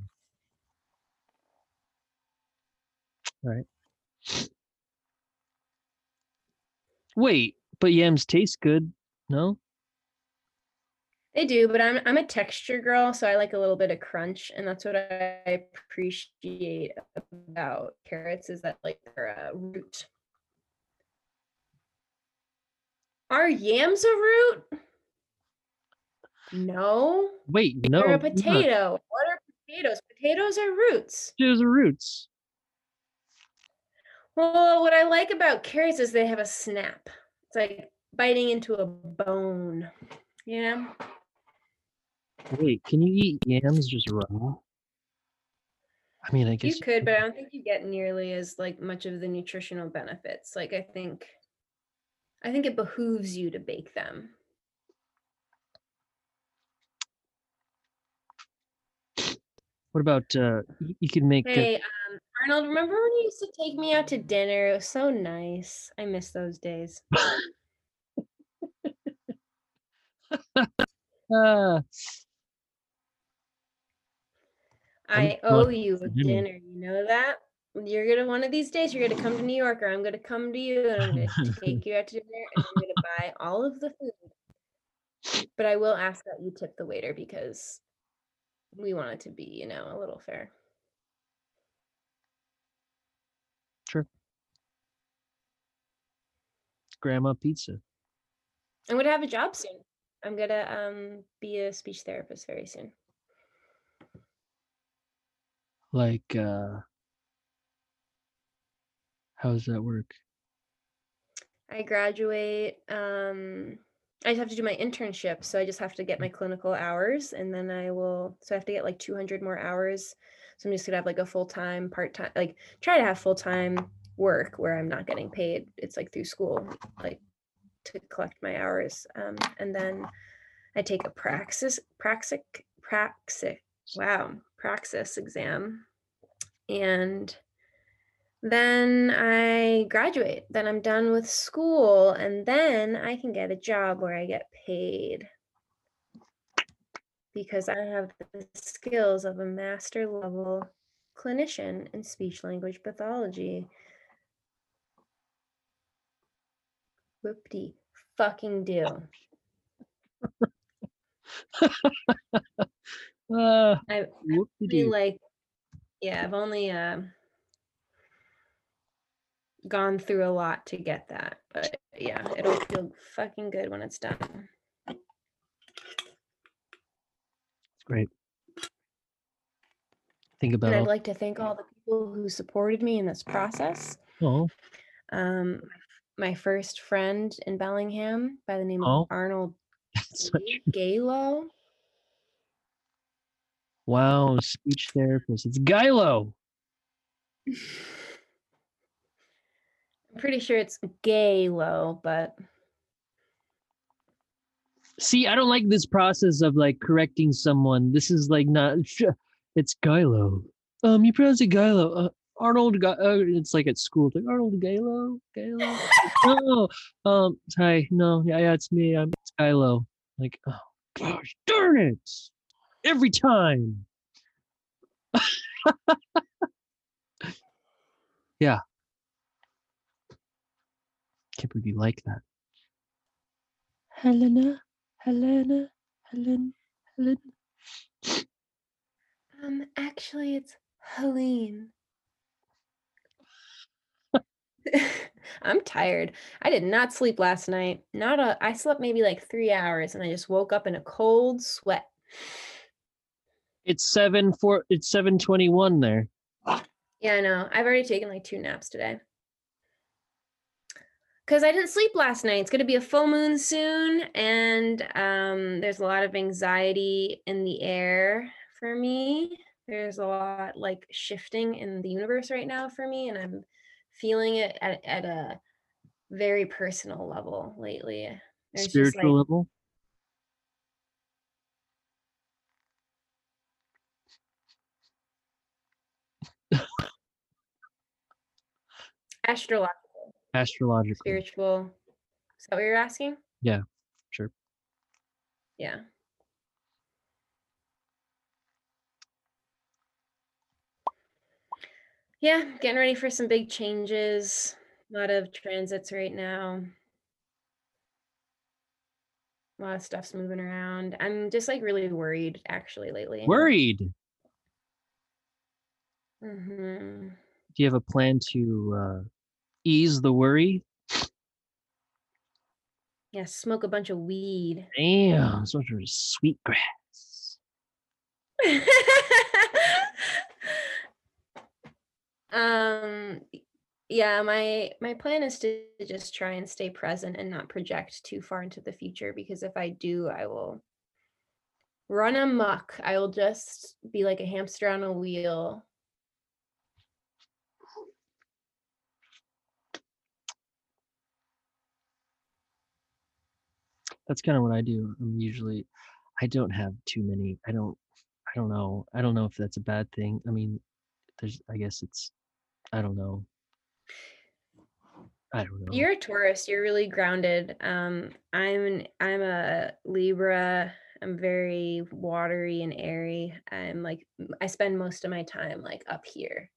All right. Wait, but yams taste good. No? They do, but I'm I'm a texture girl, so I like a little bit of crunch, and that's what I appreciate about carrots is that like they're a root. Are yams a root? No, Wait, no. they're a they're not. potato. What are potatoes? Potatoes are roots. Potatoes are roots. Well, what I like about carrots is they have a snap. It's like biting into a bone. You know? Wait, can you eat yams just raw? I mean, I guess You could, but I don't think you get nearly as like much of the nutritional benefits. Like I think I think it behooves you to bake them. What about uh you can make Hey, um, Arnold, remember when you used to take me out to dinner? It was so nice. I miss those days. [laughs] uh, I owe you a dinner. dinner. You know that? You're gonna one of these days you're gonna come to New York or I'm gonna come to you and I'm gonna [laughs] take you out to dinner and I'm gonna buy all of the food. But I will ask that you tip the waiter because we want it to be, you know, a little fair. Sure. Grandma pizza. I'm gonna have a job soon. I'm gonna um be a speech therapist very soon. Like uh how does that work? I graduate. Um, I just have to do my internship, so I just have to get my clinical hours, and then I will. So I have to get like 200 more hours. So I'm just gonna have like a full time, part time, like try to have full time work where I'm not getting paid. It's like through school, like to collect my hours, um, and then I take a praxis, praxic, praxic. Wow, praxis exam, and then I graduate. Then I'm done with school, and then I can get a job where I get paid because I have the skills of a master level clinician in speech language pathology. Whoopty fucking do. [laughs] Uh I be doo. like, yeah, I've only uh, gone through a lot to get that, but yeah, it'll feel fucking good when it's done. It's great. Think about. And I'd like to thank all the people who supported me in this process. oh, Um, my first friend in Bellingham by the name Oh. of Arnold [laughs] Galo. wow, speech therapist. It's Gilo. [laughs] I'm pretty sure it's Galo, but See, I don't like this process of like correcting someone. This is like not. [laughs] It's Gilo. Um, you pronounce it Gilo. Uh, Arnold. Ga- uh, it's like at school. It's like Arnold Galo. Galo. no. Um. Hi. No. Yeah. Yeah. It's me. I'm it's Gilo. Like. Oh gosh. Darn it. Every time. [laughs] yeah. Can't believe you like that. Helena. Helena. Helen. Helen. um, actually, it's Helene. [laughs] I'm tired. I did not sleep last night. Not a. I slept maybe like three hours, and I just woke up in a cold sweat. It's seven four. It's seven twenty one there. Yeah, I know. I've already taken like two naps today. Cause I didn't sleep last night. It's gonna be a full moon soon, and um, there's a lot of anxiety in the air for me. There's a lot like shifting in the universe right now for me, and I'm feeling it at, at a very personal level lately. There's Spiritual like level. astrological, Astrological. spiritual. Is that what you're asking? Yeah, sure. Yeah. Yeah, getting ready for some big changes. A lot of transits right now. A lot of stuff's moving around. I'm just like really worried actually lately. Worried. Do hmm you have a plan to uh, ease the worry? Yeah, smoke a bunch of weed. Damn, so much of sweet grass. [laughs] um Yeah, my my plan is to just try and stay present and not project too far into the future because if I do, I will run amok. I will just be like a hamster on a wheel. That's kind of what I do. I'm usually, I don't have too many. I don't, I don't know. I don't know if that's a bad thing. I mean, there's, I guess it's, I don't know. I don't know. You're a Taurus. You're really grounded. Um, I'm I'm a Libra. I'm very watery and airy. I'm like I spend most of my time like up here,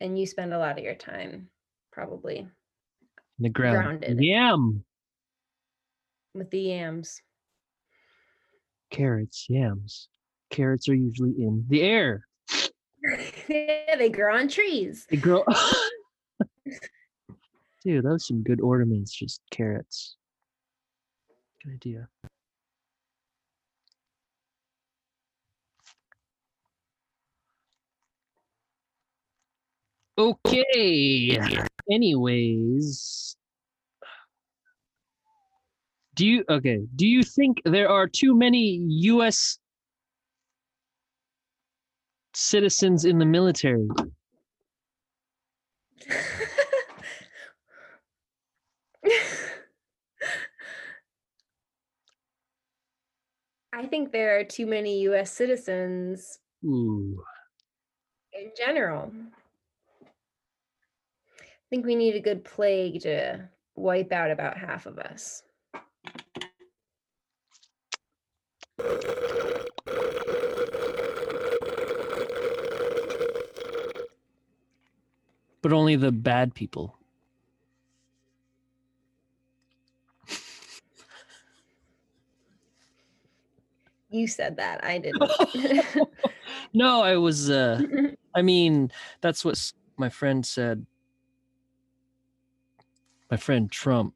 and you spend a lot of your time probably the ground. grounded. Yam. With the yams. Carrots, yams. Carrots are usually in the air. [laughs] yeah, they grow on trees. They grow. [laughs] [laughs] Dude, those some good ornaments. Just carrots. Good idea. Okay. Anyways, do you okay? Do you think there are too many U.S. citizens in the military? [laughs] I think there are too many US citizens Ooh. in general. I think we need a good plague to wipe out about half of us. But only the bad people. You said that. I didn't. [laughs] no, I was. uh I mean, that's what my friend said. My friend Trump.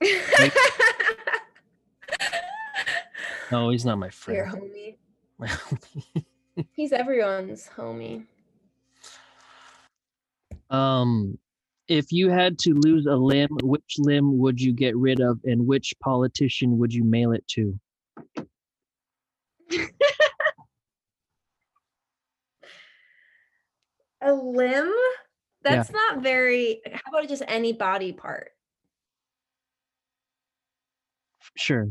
[laughs] No, he's not my friend. Your homie. My homie. [laughs] He's everyone's homie. um, if you had to lose a limb, which limb would you get rid of, and which politician would you mail it to? [laughs] A limb? That's not very. How about just any body part? Sure.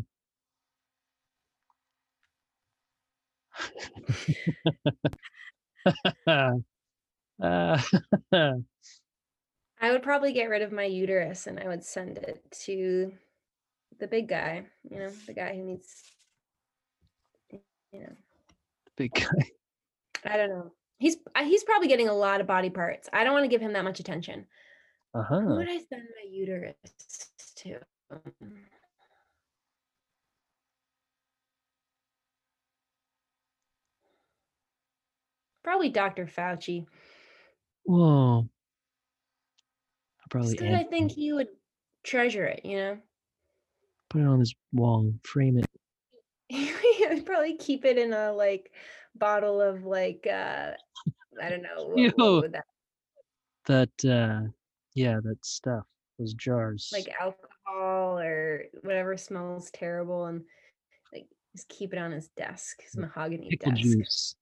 Uh, [laughs] I would probably get rid of my uterus and I would send it to the big guy, you know, the guy who needs, you know, big guy. [laughs] I don't know. He's he's probably getting a lot of body parts. I don't want to give him that much attention. Uh Who would I send my uterus to? Probably Dr. Fauci. Whoa. I probably I think he would treasure it, you know? put it on his wall, frame it. [laughs] he would probably keep it in a like bottle of like uh I don't know what, what that That uh, yeah, that stuff. Those jars. like alcohol or whatever smells terrible and like just keep it on his desk, his mahogany pickle desk. juice.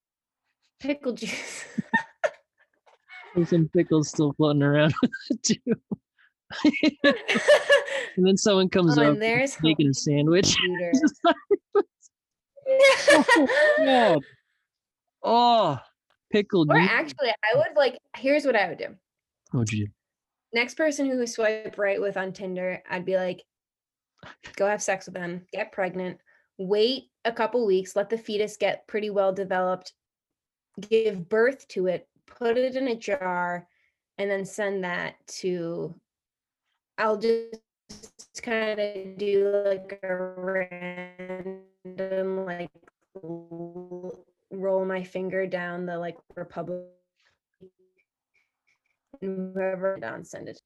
Pickle juice. There's some pickles still floating around [laughs] too. [laughs] and then someone comes Oh, up there's [laughs] making a sandwich. oh, oh, pickled or juice. actually, I would like. Here's what I would do. What'd you do? Next person who swipe right with on Tinder, I'd be like, go have sex with them, get pregnant, wait a couple weeks, let the fetus get pretty well developed, give birth to it, put it in a jar, and then send that to. I'll just kind of do like a random like roll my finger down the like republic and whoever down send it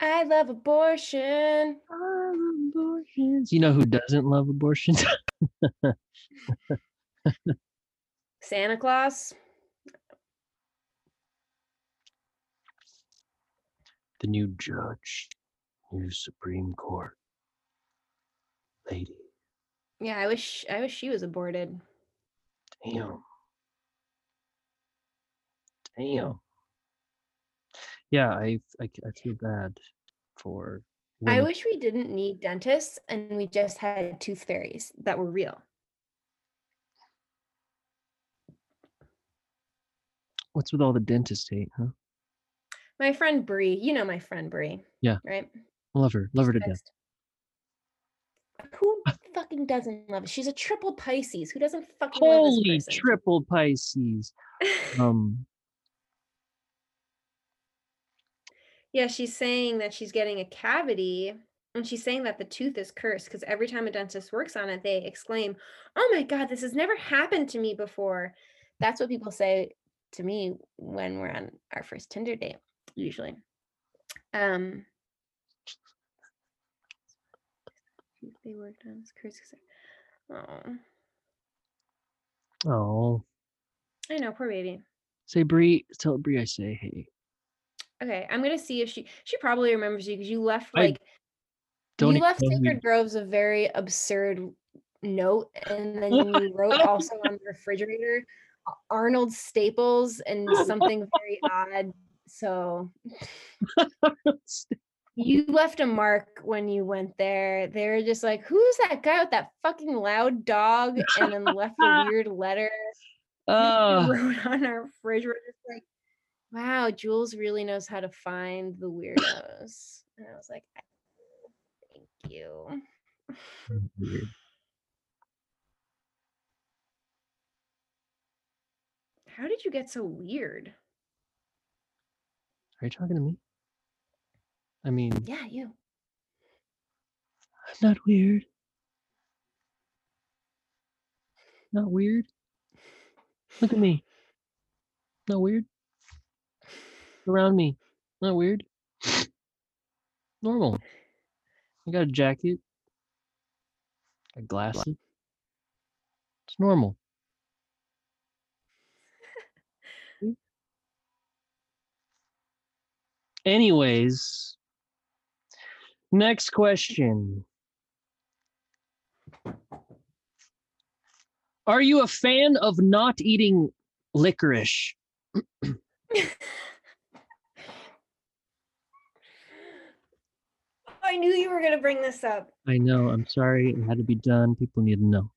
I love abortion. abortions. You know who doesn't love abortions? [laughs] Santa Claus. the new judge, new Supreme Court lady. Yeah, I wish I wish she was aborted. Damn. Damn. Yeah, I I, I feel bad for. I wish we didn't need dentists and we just had tooth fairies that were real. What's with all the dentist hate, huh? My friend Bree, you know my friend Bree. Yeah. Right? Love her, love her to death. Who [laughs] fucking doesn't love it? She's a triple Pisces. Who doesn't fucking love Holy this person? triple Pisces. [laughs] Um, yeah, she's saying that she's getting a cavity and she's saying that the tooth is cursed because every time a dentist works on it, they exclaim, Oh my God, this has never happened to me before. That's what people say to me when we're on our first Tinder date, usually. Um, they worked on this curse. Oh, oh, I know, poor baby. say Brie, tell Brie I say hey. Okay, I'm gonna see if she she probably remembers you because you left like you left know who you- Sacred Groves a very absurd note, and then [laughs] you wrote also on the refrigerator Arnold Staples and something very odd. So [laughs] you left a mark when you went there. They were just like, "Who's that guy with that fucking loud dog?" And then left a [laughs] weird letter. Ah, wrote on our refrigerator, like, "Wow, Jules really knows how to find the weirdos." And I was like, "Thank you." Mm, how did you get so weird? Are you talking to me? I mean, Yeah, you. I'm not weird. Not weird. Look at me. Not weird. Around me. Not weird. Normal. I got a jacket. Got glasses. It's normal. [laughs] Anyways, next question. Are you a fan of not eating licorice? [laughs] [clears throat] I knew you were going to bring this up. I know, I'm sorry, it had to be done. People need to know.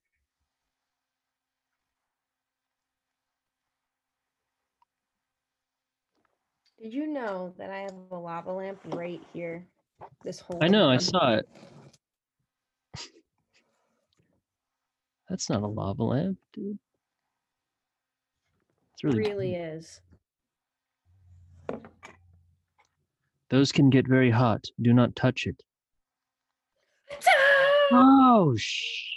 Did you know that I have a lava lamp right here? This whole I know, I saw it. That's not a lava lamp, dude. It's really, really is. Those can get very hot. Do not touch it. Oh, shh.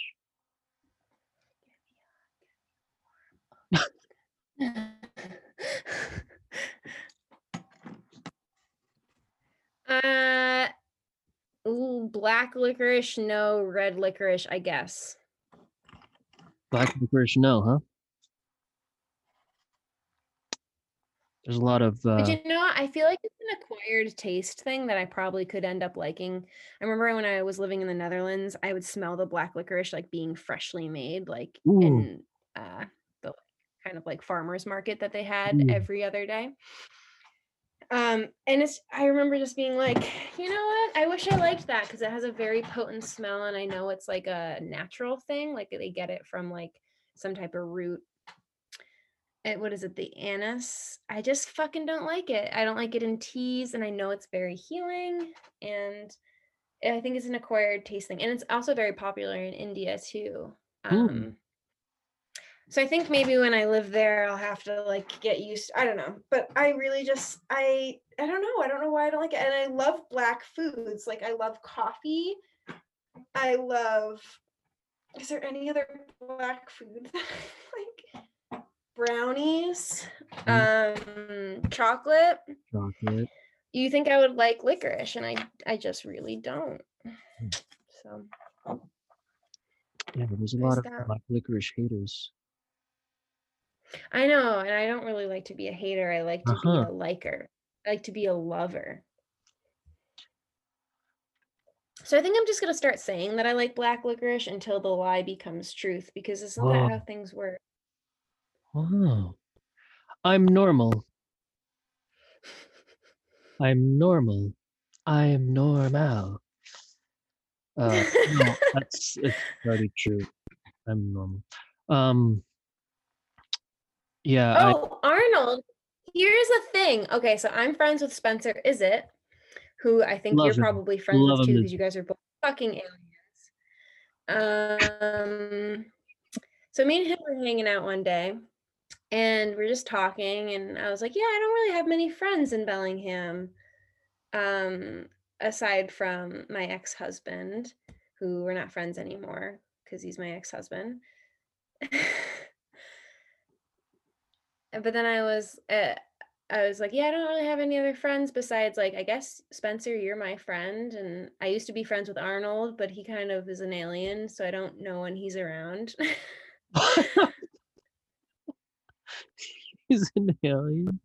[laughs] uh, ooh, black licorice, no. Red licorice, I guess. Black licorice, no, huh? There's a lot of uh, But you know, what? I feel like it's an acquired taste thing that I probably could end up liking. I remember when I was living in the Netherlands, I would smell the black licorice like being freshly made, like Ooh. in uh, the kind of like farmers market that they had Ooh. every other day. Um, and it's I remember just being like, you know what? I wish I liked that because it has a very potent smell, and I know it's like a natural thing, like they get it from like some type of root it, what is it the anise? I just fucking don't like it. I don't like it in teas and i know it's very healing and i think it's an acquired taste thing and it's also very popular in india too Hmm. um so i think maybe when i live there i'll have to like get used i don't know but i really just i i don't know i don't know why i don't like it and i love black foods like i love coffee. I love is there any other black food? that I like brownies, um, chocolate, chocolate. you think I would like licorice, and I I just really don't. So Yeah, there's a lot of that. licorice haters. I know, and I don't really like to be a hater. I like to Uh-huh. be a liker. I like to be a lover. So I think I'm just gonna start saying that I like black licorice until the lie becomes truth, because isn't Whoa. that how things work? Oh, I'm normal. I'm normal. I'm normal. Uh, no, [laughs] that's it's very true. I'm normal. Um, yeah, I, Oh, Arnold. Here's the thing. Okay, so I'm friends with Spencer Is it, who I think you're him. probably friends Love with too, because you guys are both fucking aliens. Um, so me and him were hanging out one day, and we're just talking, and I was like, "Yeah, I don't really have many friends in Bellingham, um, aside from my ex-husband, who we're not friends anymore because he's my ex-husband." [laughs] but then I was uh, I was like, yeah, I don't really have any other friends besides like I guess Spencer, you're my friend and I used to be friends with Arnold, but he kind of is an alien, so I don't know when he's around. [laughs] [laughs] [laughs] he's an alien.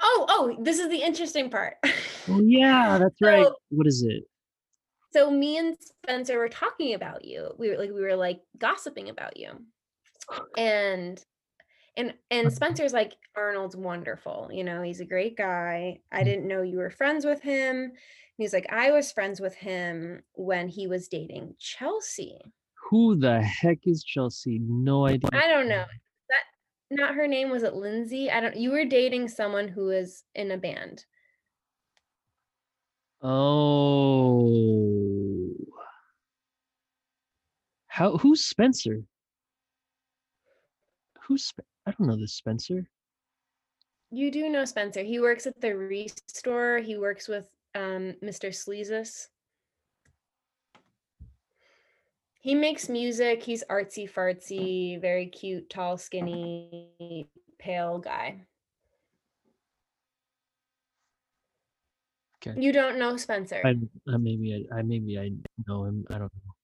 oh, oh, this is the interesting part. Oh yeah, that's [laughs] right. What is it? so me and Spencer were talking about you. We were like we were like gossiping about you. And and and Spencer's like Arnold's wonderful. You know, he's a great guy. I Mm. didn't know you were friends with him. And he's like I was friends with him when he was dating Chelsea. Who the heck is Chelsea? No idea. I don't know. That not her name was it Lindsay? I don't you were dating someone who was in a band. Oh. How who's Spencer? Who's Sp- I don't know this Spencer. You do know Spencer. He works at the Restore. He works with um, Mr. Sleazus. He makes music. He's artsy fartsy, very cute, tall, skinny, pale guy. Okay. You don't know Spencer. I, I maybe I, I maybe I know him. I don't know.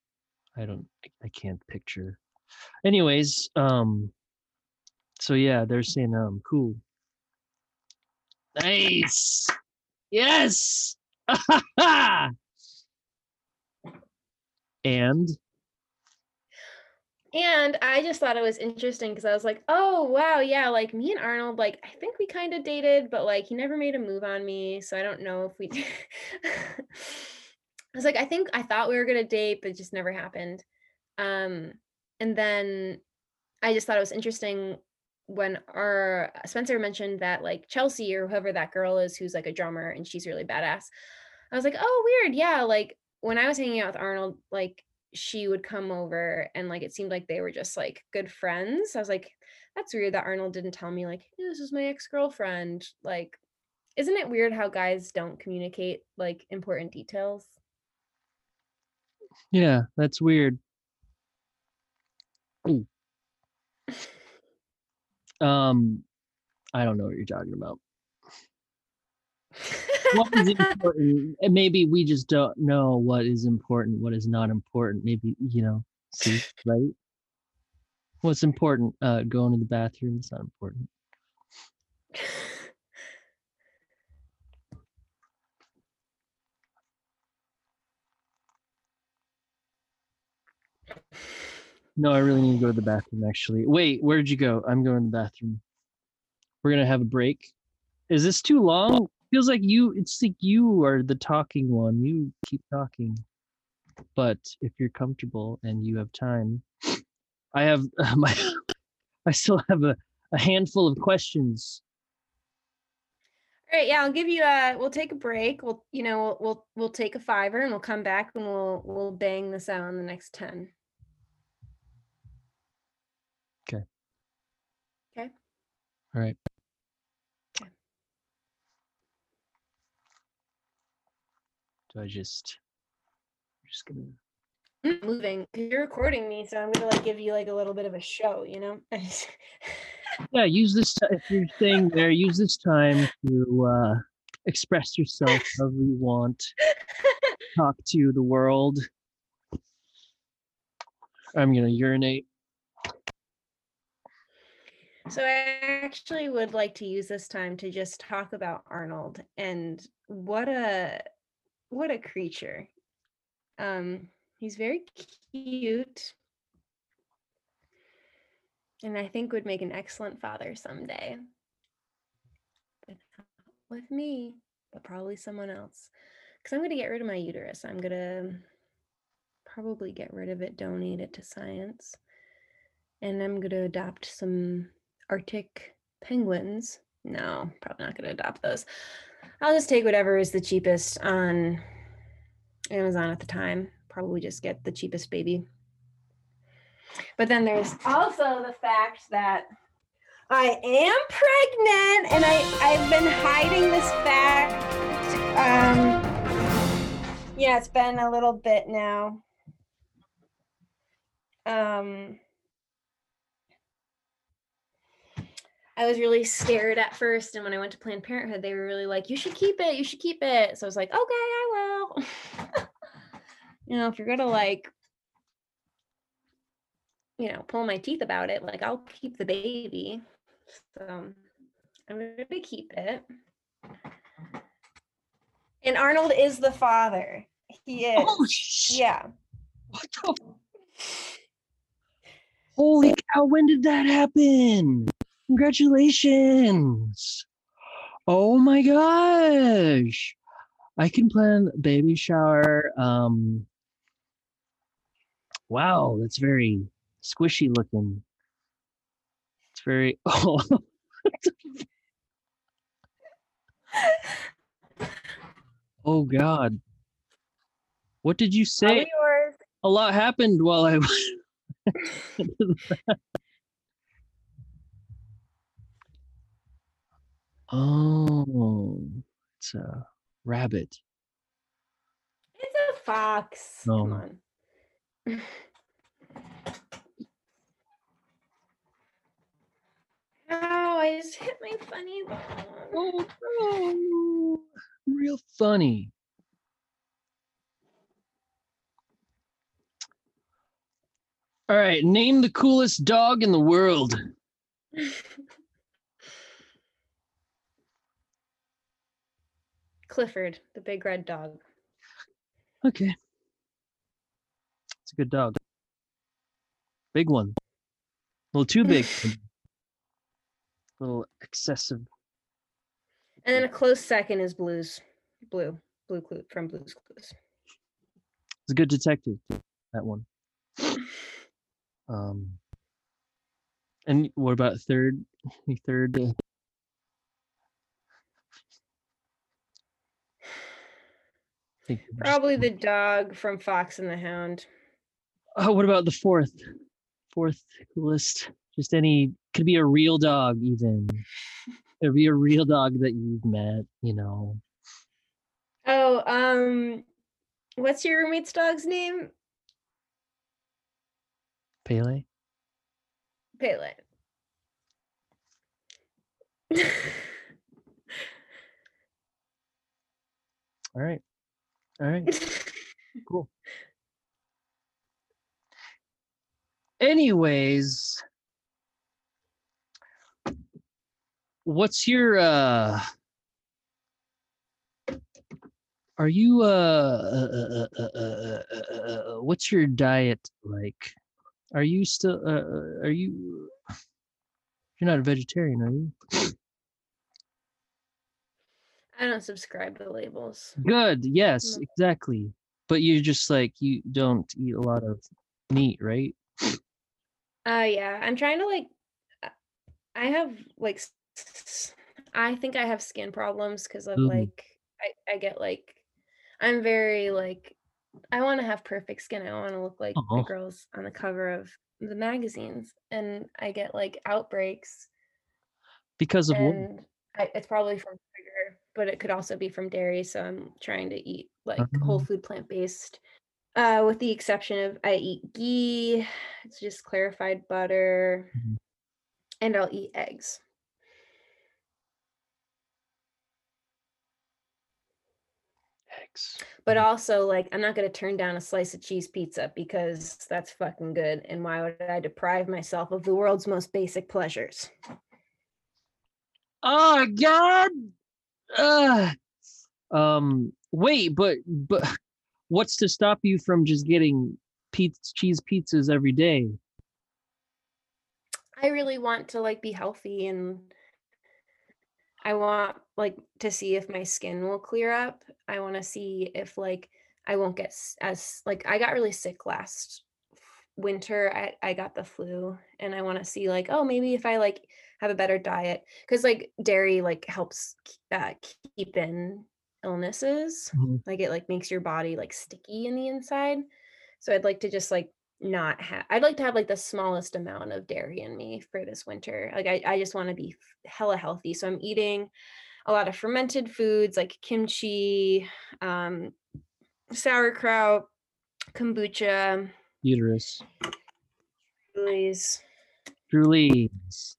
I don't I- I can't picture. Anyways, um so yeah, they're saying um cool. Nice. Yes. [laughs] and And I just thought it was interesting because I was like, oh, wow, yeah, like me and Arnold, like, I think we kind of dated, but like he never made a move on me. So I don't know if we. [laughs] I was like, I think I thought we were going to date, but it just never happened. Um, and then I just thought it was interesting when our Spencer mentioned that like Chelsea or whoever that girl is who's like a drummer and she's really badass. I was like, oh, weird. Yeah. Like when I was hanging out with Arnold, like she would come over and like it seemed like they were just like good friends. I was like, that's weird that Arnold didn't tell me like "Hey, this is my ex-girlfriend. Like, isn't it weird how guys don't communicate like important details? yeah, that's weird. Um I don't know what you're talking about. What is important? Maybe we just don't know what is important what is not important. Maybe you know see right? What's important? Uh going to the bathroom is not important. No i really need to go to the bathroom actually. Wait where'd you go? I'm going to the bathroom. We're gonna have a break. Is this too long feels like you it's like you are the talking one you keep talking but if you're comfortable and you have time i have [laughs] my i still have a, a handful of questions All right, yeah, I'll give you a. We'll take a break. We'll, you know, we'll we'll, we'll take a fiver and we'll come back and we'll we'll bang this out in the next ten. okay okay all right i just I'm just gonna moving you're recording me, so I'm gonna like give you like a little bit of a show, you know. [laughs] yeah, use this ti- if you're staying there. Use this time to uh, express yourself however you want. Talk to the world. I'm gonna urinate. So I actually would like to use this time to just talk about Arnold and what a what a creature. Um he's very cute. And I think would make an excellent father someday. But not with me, but probably someone else. Cuz I'm going to get rid of my uterus. I'm going to probably get rid of it, donate it to science. And I'm going to adopt some Arctic penguins. No, probably not going to adopt those. I'll just take whatever is the cheapest on Amazon at the time. Probably just get the cheapest baby. But then there's also the fact that I am pregnant and I, I've been hiding this fact. Um, yeah, it's been a little bit now. Um, I was really scared at first. And when I went to Planned Parenthood, they were really like, you should keep it, you should keep it. So I was like, okay, I will. [laughs] you know, if you're gonna like, you know, pull my teeth about it, like I'll keep the baby. So um, I'm gonna keep it. And Arnold is the father. He is. Oh, sh- yeah. What the? Holy cow! When did that happen? Congratulations! Oh my gosh! I can plan baby shower. Um. Wow, that's very squishy looking. It's very. [laughs] Oh. oh God. What did you say? a lot happened while I was. [laughs] [laughs] oh, it's a rabbit. It's a fox. No. Come on. [laughs] Oh, I just hit my funny bone. Oh, no. real funny. All right, name the coolest dog in the world. [laughs] Clifford, the big red dog. Okay. It's a good dog. Big one. A little too big. A [laughs] little excessive. And then a close second is Blues. Blue. Blue Clue from Blues Clues. It's a good detective, that one. [laughs] Um, and what about third? The third. Think Probably the dog from Fox and the Hound. Oh, what about the fourth? Fourth coolest. Just any could be a real dog, even. [laughs] It'd be a real dog that you've met. You know. Oh, um, what's your roommate's dog's name? Pele. Pele. [laughs] All right. All right. Cool. Anyways, what's your uh are you uh, uh, uh, uh, uh, uh, uh, uh what's your diet like? Are you still uh, uh, are you you're not a vegetarian, are you? I don't subscribe to labels. Good. Yes, No. exactly. But you're just like you don't eat a lot of meat, right? Uh yeah, I'm trying to like uh, I have like I think I have skin problems because of Ooh. like I, I get like I'm very like I want to have perfect skin. I want to look like the girls on the cover of the magazines and I get like outbreaks Because of what? I, it's probably from but it could also be from dairy. So I'm trying to eat like whole Oh. food plant based. Uh, with the exception of I eat ghee, it's just clarified butter. Mhm. and I'll eat eggs. Eggs. But also, like, I'm not going to turn down a slice of cheese pizza because that's fucking good. And why would I deprive myself of the world's most basic pleasures? Oh God. Uh, um. Wait, but but [laughs] what's to stop you from just getting pizza, cheese pizzas every day? I really want to like be healthy and I want like to see if my skin will clear up. I want to see if like I won't get as like I got really sick last winter. I I got the flu and I want to see like oh maybe if I like have a better diet cuz like dairy like helps uh, keep in illnesses. Mhm. Like it like makes your body like sticky in the inside. So I'd like to just like not have I'd like to have like the smallest amount of dairy in me for this winter. Like I, I just want to be hella healthy. So I'm eating a lot of fermented foods like kimchi, um, sauerkraut, kombucha, Uterus. chilies. Julie's.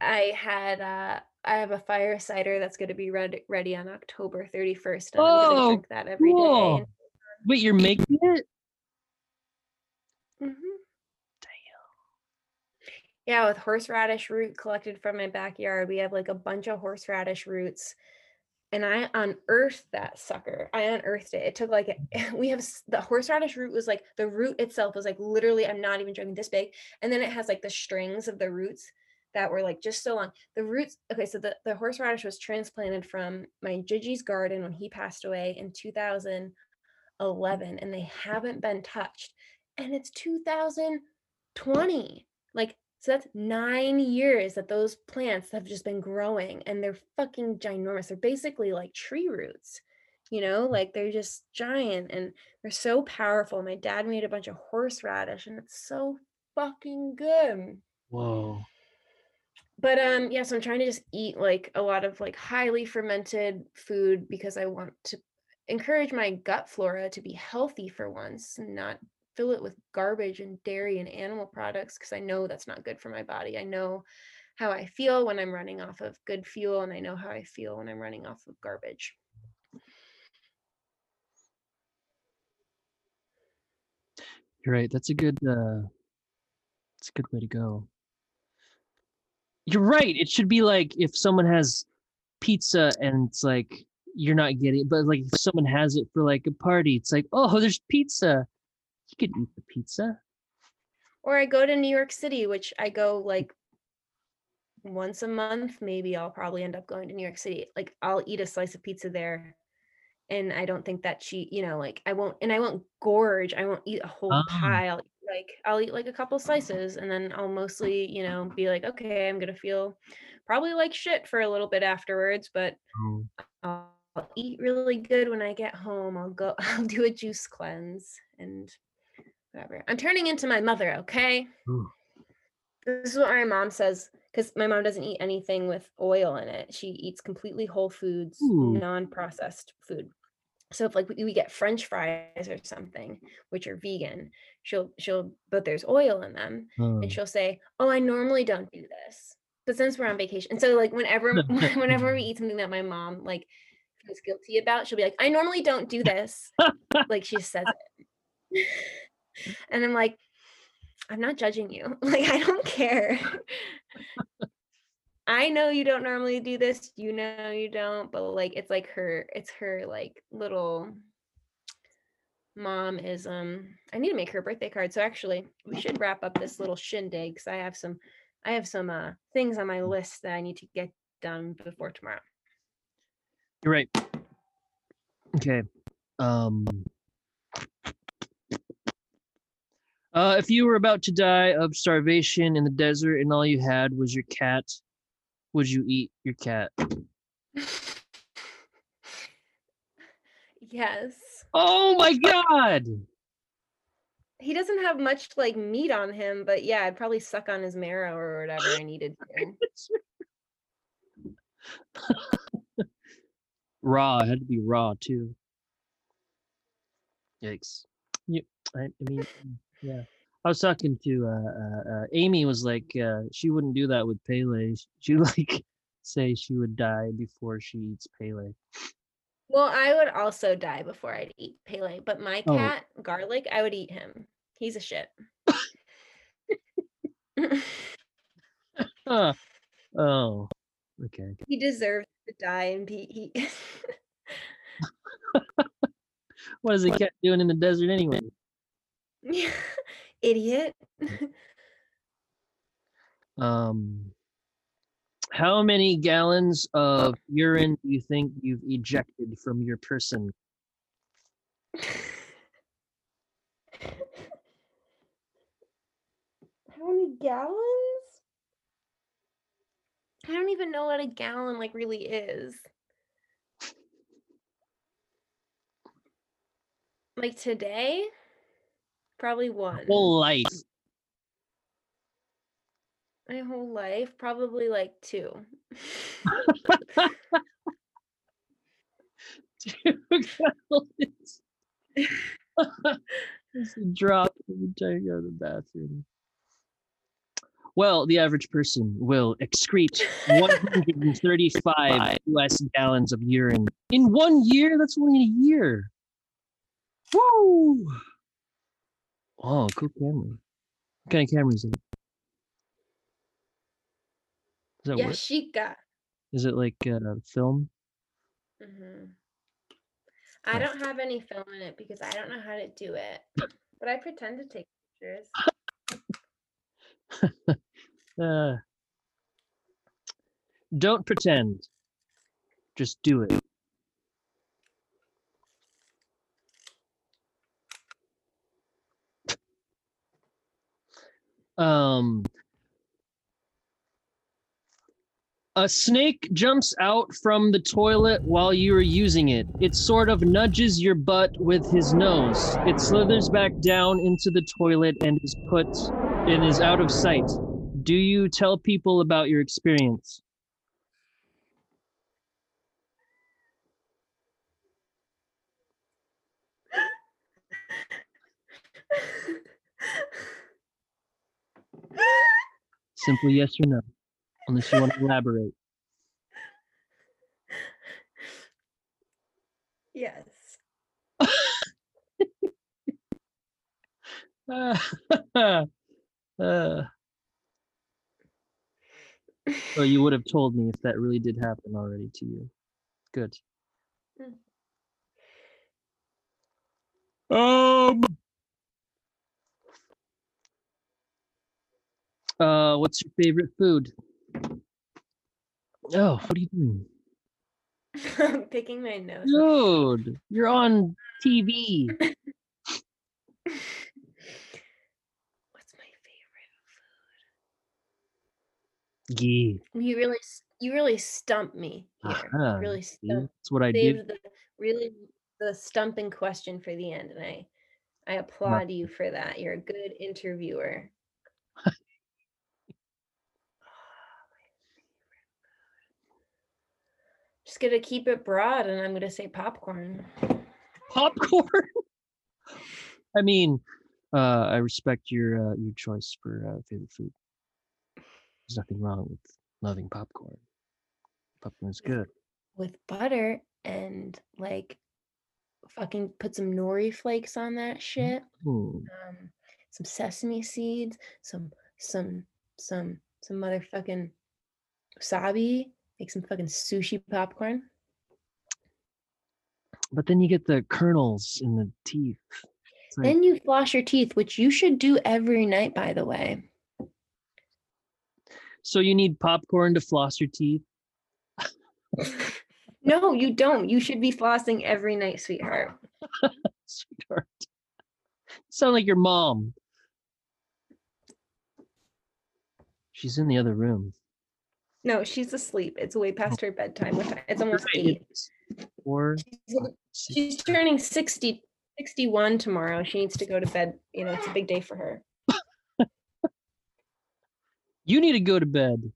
I had uh I have a fire cider that's going to be ready ready on October 31st. And I'm going to Oh, drink that every day. cool. Wait, you're [laughs] making it? Mm-hmm. Damn. Yeah, with horseradish root collected from my backyard. We have like a bunch of horseradish roots. And I unearthed that sucker. I unearthed it. It took like [laughs] we have the horseradish root was like the root itself was like literally, I'm not even joking, this big. And then it has like the strings of the roots that were like just so long. The roots, okay, so the, the horseradish was transplanted from my Gigi's garden when he passed away in 2011, and they haven't been touched. And it's 2020. Like, so that's nine years that those plants have just been growing and they're fucking ginormous. They're basically like tree roots, you know, mm. like they're just giant and they're so powerful. My dad made a bunch of horseradish and it's so fucking good. Whoa. But um yeah, so I'm trying to just eat like a lot of like highly fermented food because I want to encourage my gut flora to be healthy for once and not fill it with garbage and dairy and animal products because I know that's not good for my body. I know how I feel when I'm running off of good fuel and I know how I feel when I'm running off of garbage. You're right. That's a good uh that's a good way to go. You're right. It should be like if someone has pizza and it's like you're not getting but like if someone has it for like a party, it's like, oh, there's pizza. You could eat the pizza. Or I go to New York City, which I go like once a month, maybe I'll probably end up going to New York City. Like I'll eat a slice of pizza there and I don't think that she, you know, like I won't and I won't gorge. I won't eat a whole Ah. pie. Like I'll eat like a couple slices and then I'll mostly, you know, be like, okay, I'm gonna feel probably like shit for a little bit afterwards, but Oh, I'll, eat really good when I get home. I'll go [laughs] I'll do a juice cleanse and whatever. I'm turning into my mother, okay? Ooh. This is what my mom says because my mom doesn't eat anything with oil in it. She eats completely whole foods, Ooh. non-processed food. So if like we, we get French fries or something, which are vegan, she'll she'll but there's oil in them, oh. and mm. she'll say, "Oh, I normally don't do this, but since we're on vacation, and so like whenever [laughs] whenever we eat something that my mom like feels guilty about, she'll be like, "I normally don't do this," like she says it, [laughs] and I'm like, I'm not judging you. [laughs] Like, I don't care. I know you don't normally do this. You know you don't, but like it's like her, it's her like little mom is um I need to make her birthday card. So actually we should wrap up this little shindig because I have some I have some uh things on my list that I need to get done before tomorrow. You're right. Okay. Um uh, if you were about to die of starvation in the desert and all you had was your cat, would you eat your cat? yes. Oh my god! He doesn't have much like meat on him, but yeah, I'd probably suck on his marrow or whatever I needed [laughs] to. [laughs] raw. It had to be raw too. Yikes. Yeah, I, I mean, yeah. I was talking to uh, uh, uh, Amy. Was like uh, she wouldn't do that with Pele. [laughs] She like say she would die before she eats Pele. Well, I would also die before I'd eat Pele, but my Oh. cat, Garlic, I would eat him. He's a shit. [laughs] Huh. Oh, okay. he deserves to die and be he [laughs] What is the cat doing in the desert anyway? Idiot. Um, how many gallons of urine do you think you've ejected from your person? [laughs] How many gallons? I don't even know what a gallon like really is. Like today? Probably one. Whole life. My whole life, probably like two. Two gallons. It's a drop every time you go to the bathroom. Well, the average person will excrete 135 US [laughs] gallons of urine in one year. That's only a year. Woo! Oh, cool camera. What kind of camera is it? Does that work? Yashica. Is it like uh, film? hmm I don't have any film in it because I don't know how to do it. But I pretend to take pictures. [laughs] Uh, don't pretend. Just do it. Um, a snake jumps out from the toilet while you are using it. It sort of nudges your butt with his nose. It slithers back down into the toilet and is put and is out of sight. Do you tell people about your experience? Simply yes or no, unless you want to elaborate. yes. Uh, uh, so you would have told me if that really did happen already to you. Good. Um. Uh, what's your favorite food? Oh, what are you doing? I'm [laughs] picking my nose. Dude, you're on TV. [laughs] What's my favorite? Food? Gee, You really, you really stumped me here. Aha, really that's what I do. Saved the really the stumping question for the end, and I, I applaud you for that. You're a good interviewer. [laughs] Just gonna keep it broad, and I'm gonna say popcorn. Popcorn. [laughs] I mean, uh, I respect your uh, your choice for uh, favorite food. There's nothing wrong with loving popcorn. Popcorn's good. with butter and like fucking put some nori flakes on that shit Hmm. um some sesame seeds some some some some motherfucking wasabi make some fucking sushi popcorn But then you get the kernels in the teeth. Like, then you floss your teeth which you should do every night by the way so you need popcorn to floss your teeth. [laughs] no you don't you should be flossing every night sweetheart [laughs] Sweetheart. Sound like your mom. She's in the other room. No she's asleep it's way past her bedtime which it's almost eight Four. She's turning 60, 61 tomorrow. She needs to go to bed. You know, it's a big day for her. [laughs] You need to go to bed.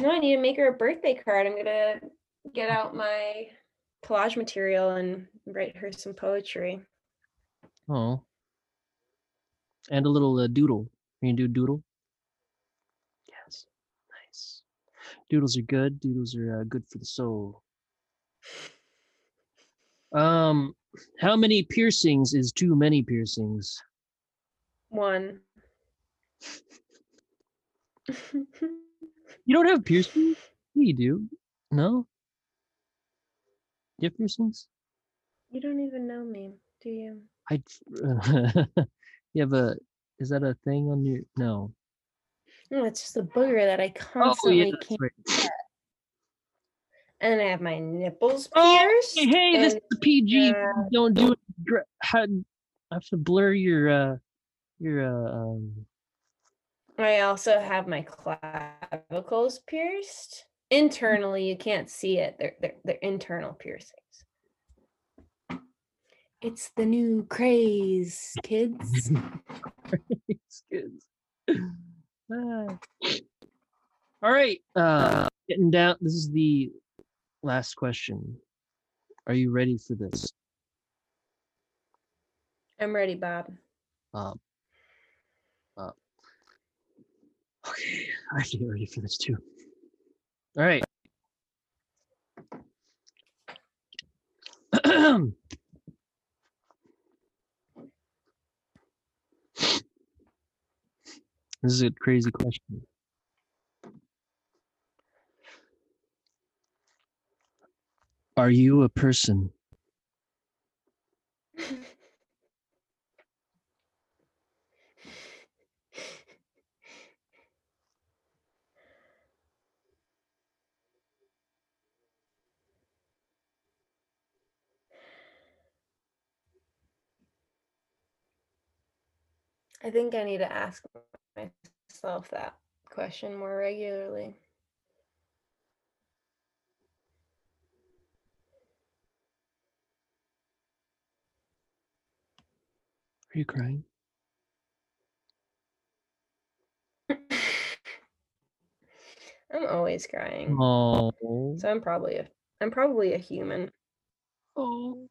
No, I need to make her a birthday card. I'm going to get out my collage material and write her some poetry. Oh. and a little uh, doodle. Are you gonna do a doodle? Yes. Nice. Doodles are good. Doodles are uh, good for the soul. Um, how many piercings is too many piercings? One. You don't have [laughs] piercings? Yeah, you do. No? You have piercings? you don't even know me, do you? I. you have a. Is that a thing on your? No. No, it's just a booger that I Oh constantly yeah, can't. right. And I have my nipples Oh, pierced. Hey, hey, this is the PG. uh, Don't do it. How, I have to blur your uh your uh um. I also have my clavicles pierced. Internally, you can't see it. They're they're, they're internal piercings. It's the new craze, kids. [laughs] kids. All right. Uh, getting down. This is the last question. Are you ready for this? I'm ready, Bob. Um, uh, okay, [laughs] I have to get ready for this too. All right. [clears throat] this is a crazy question. Are you a person? I think I need to ask myself that question more regularly. Are you crying? [laughs] I'm always crying. Oh. So I'm probably a I'm probably a human. Oh.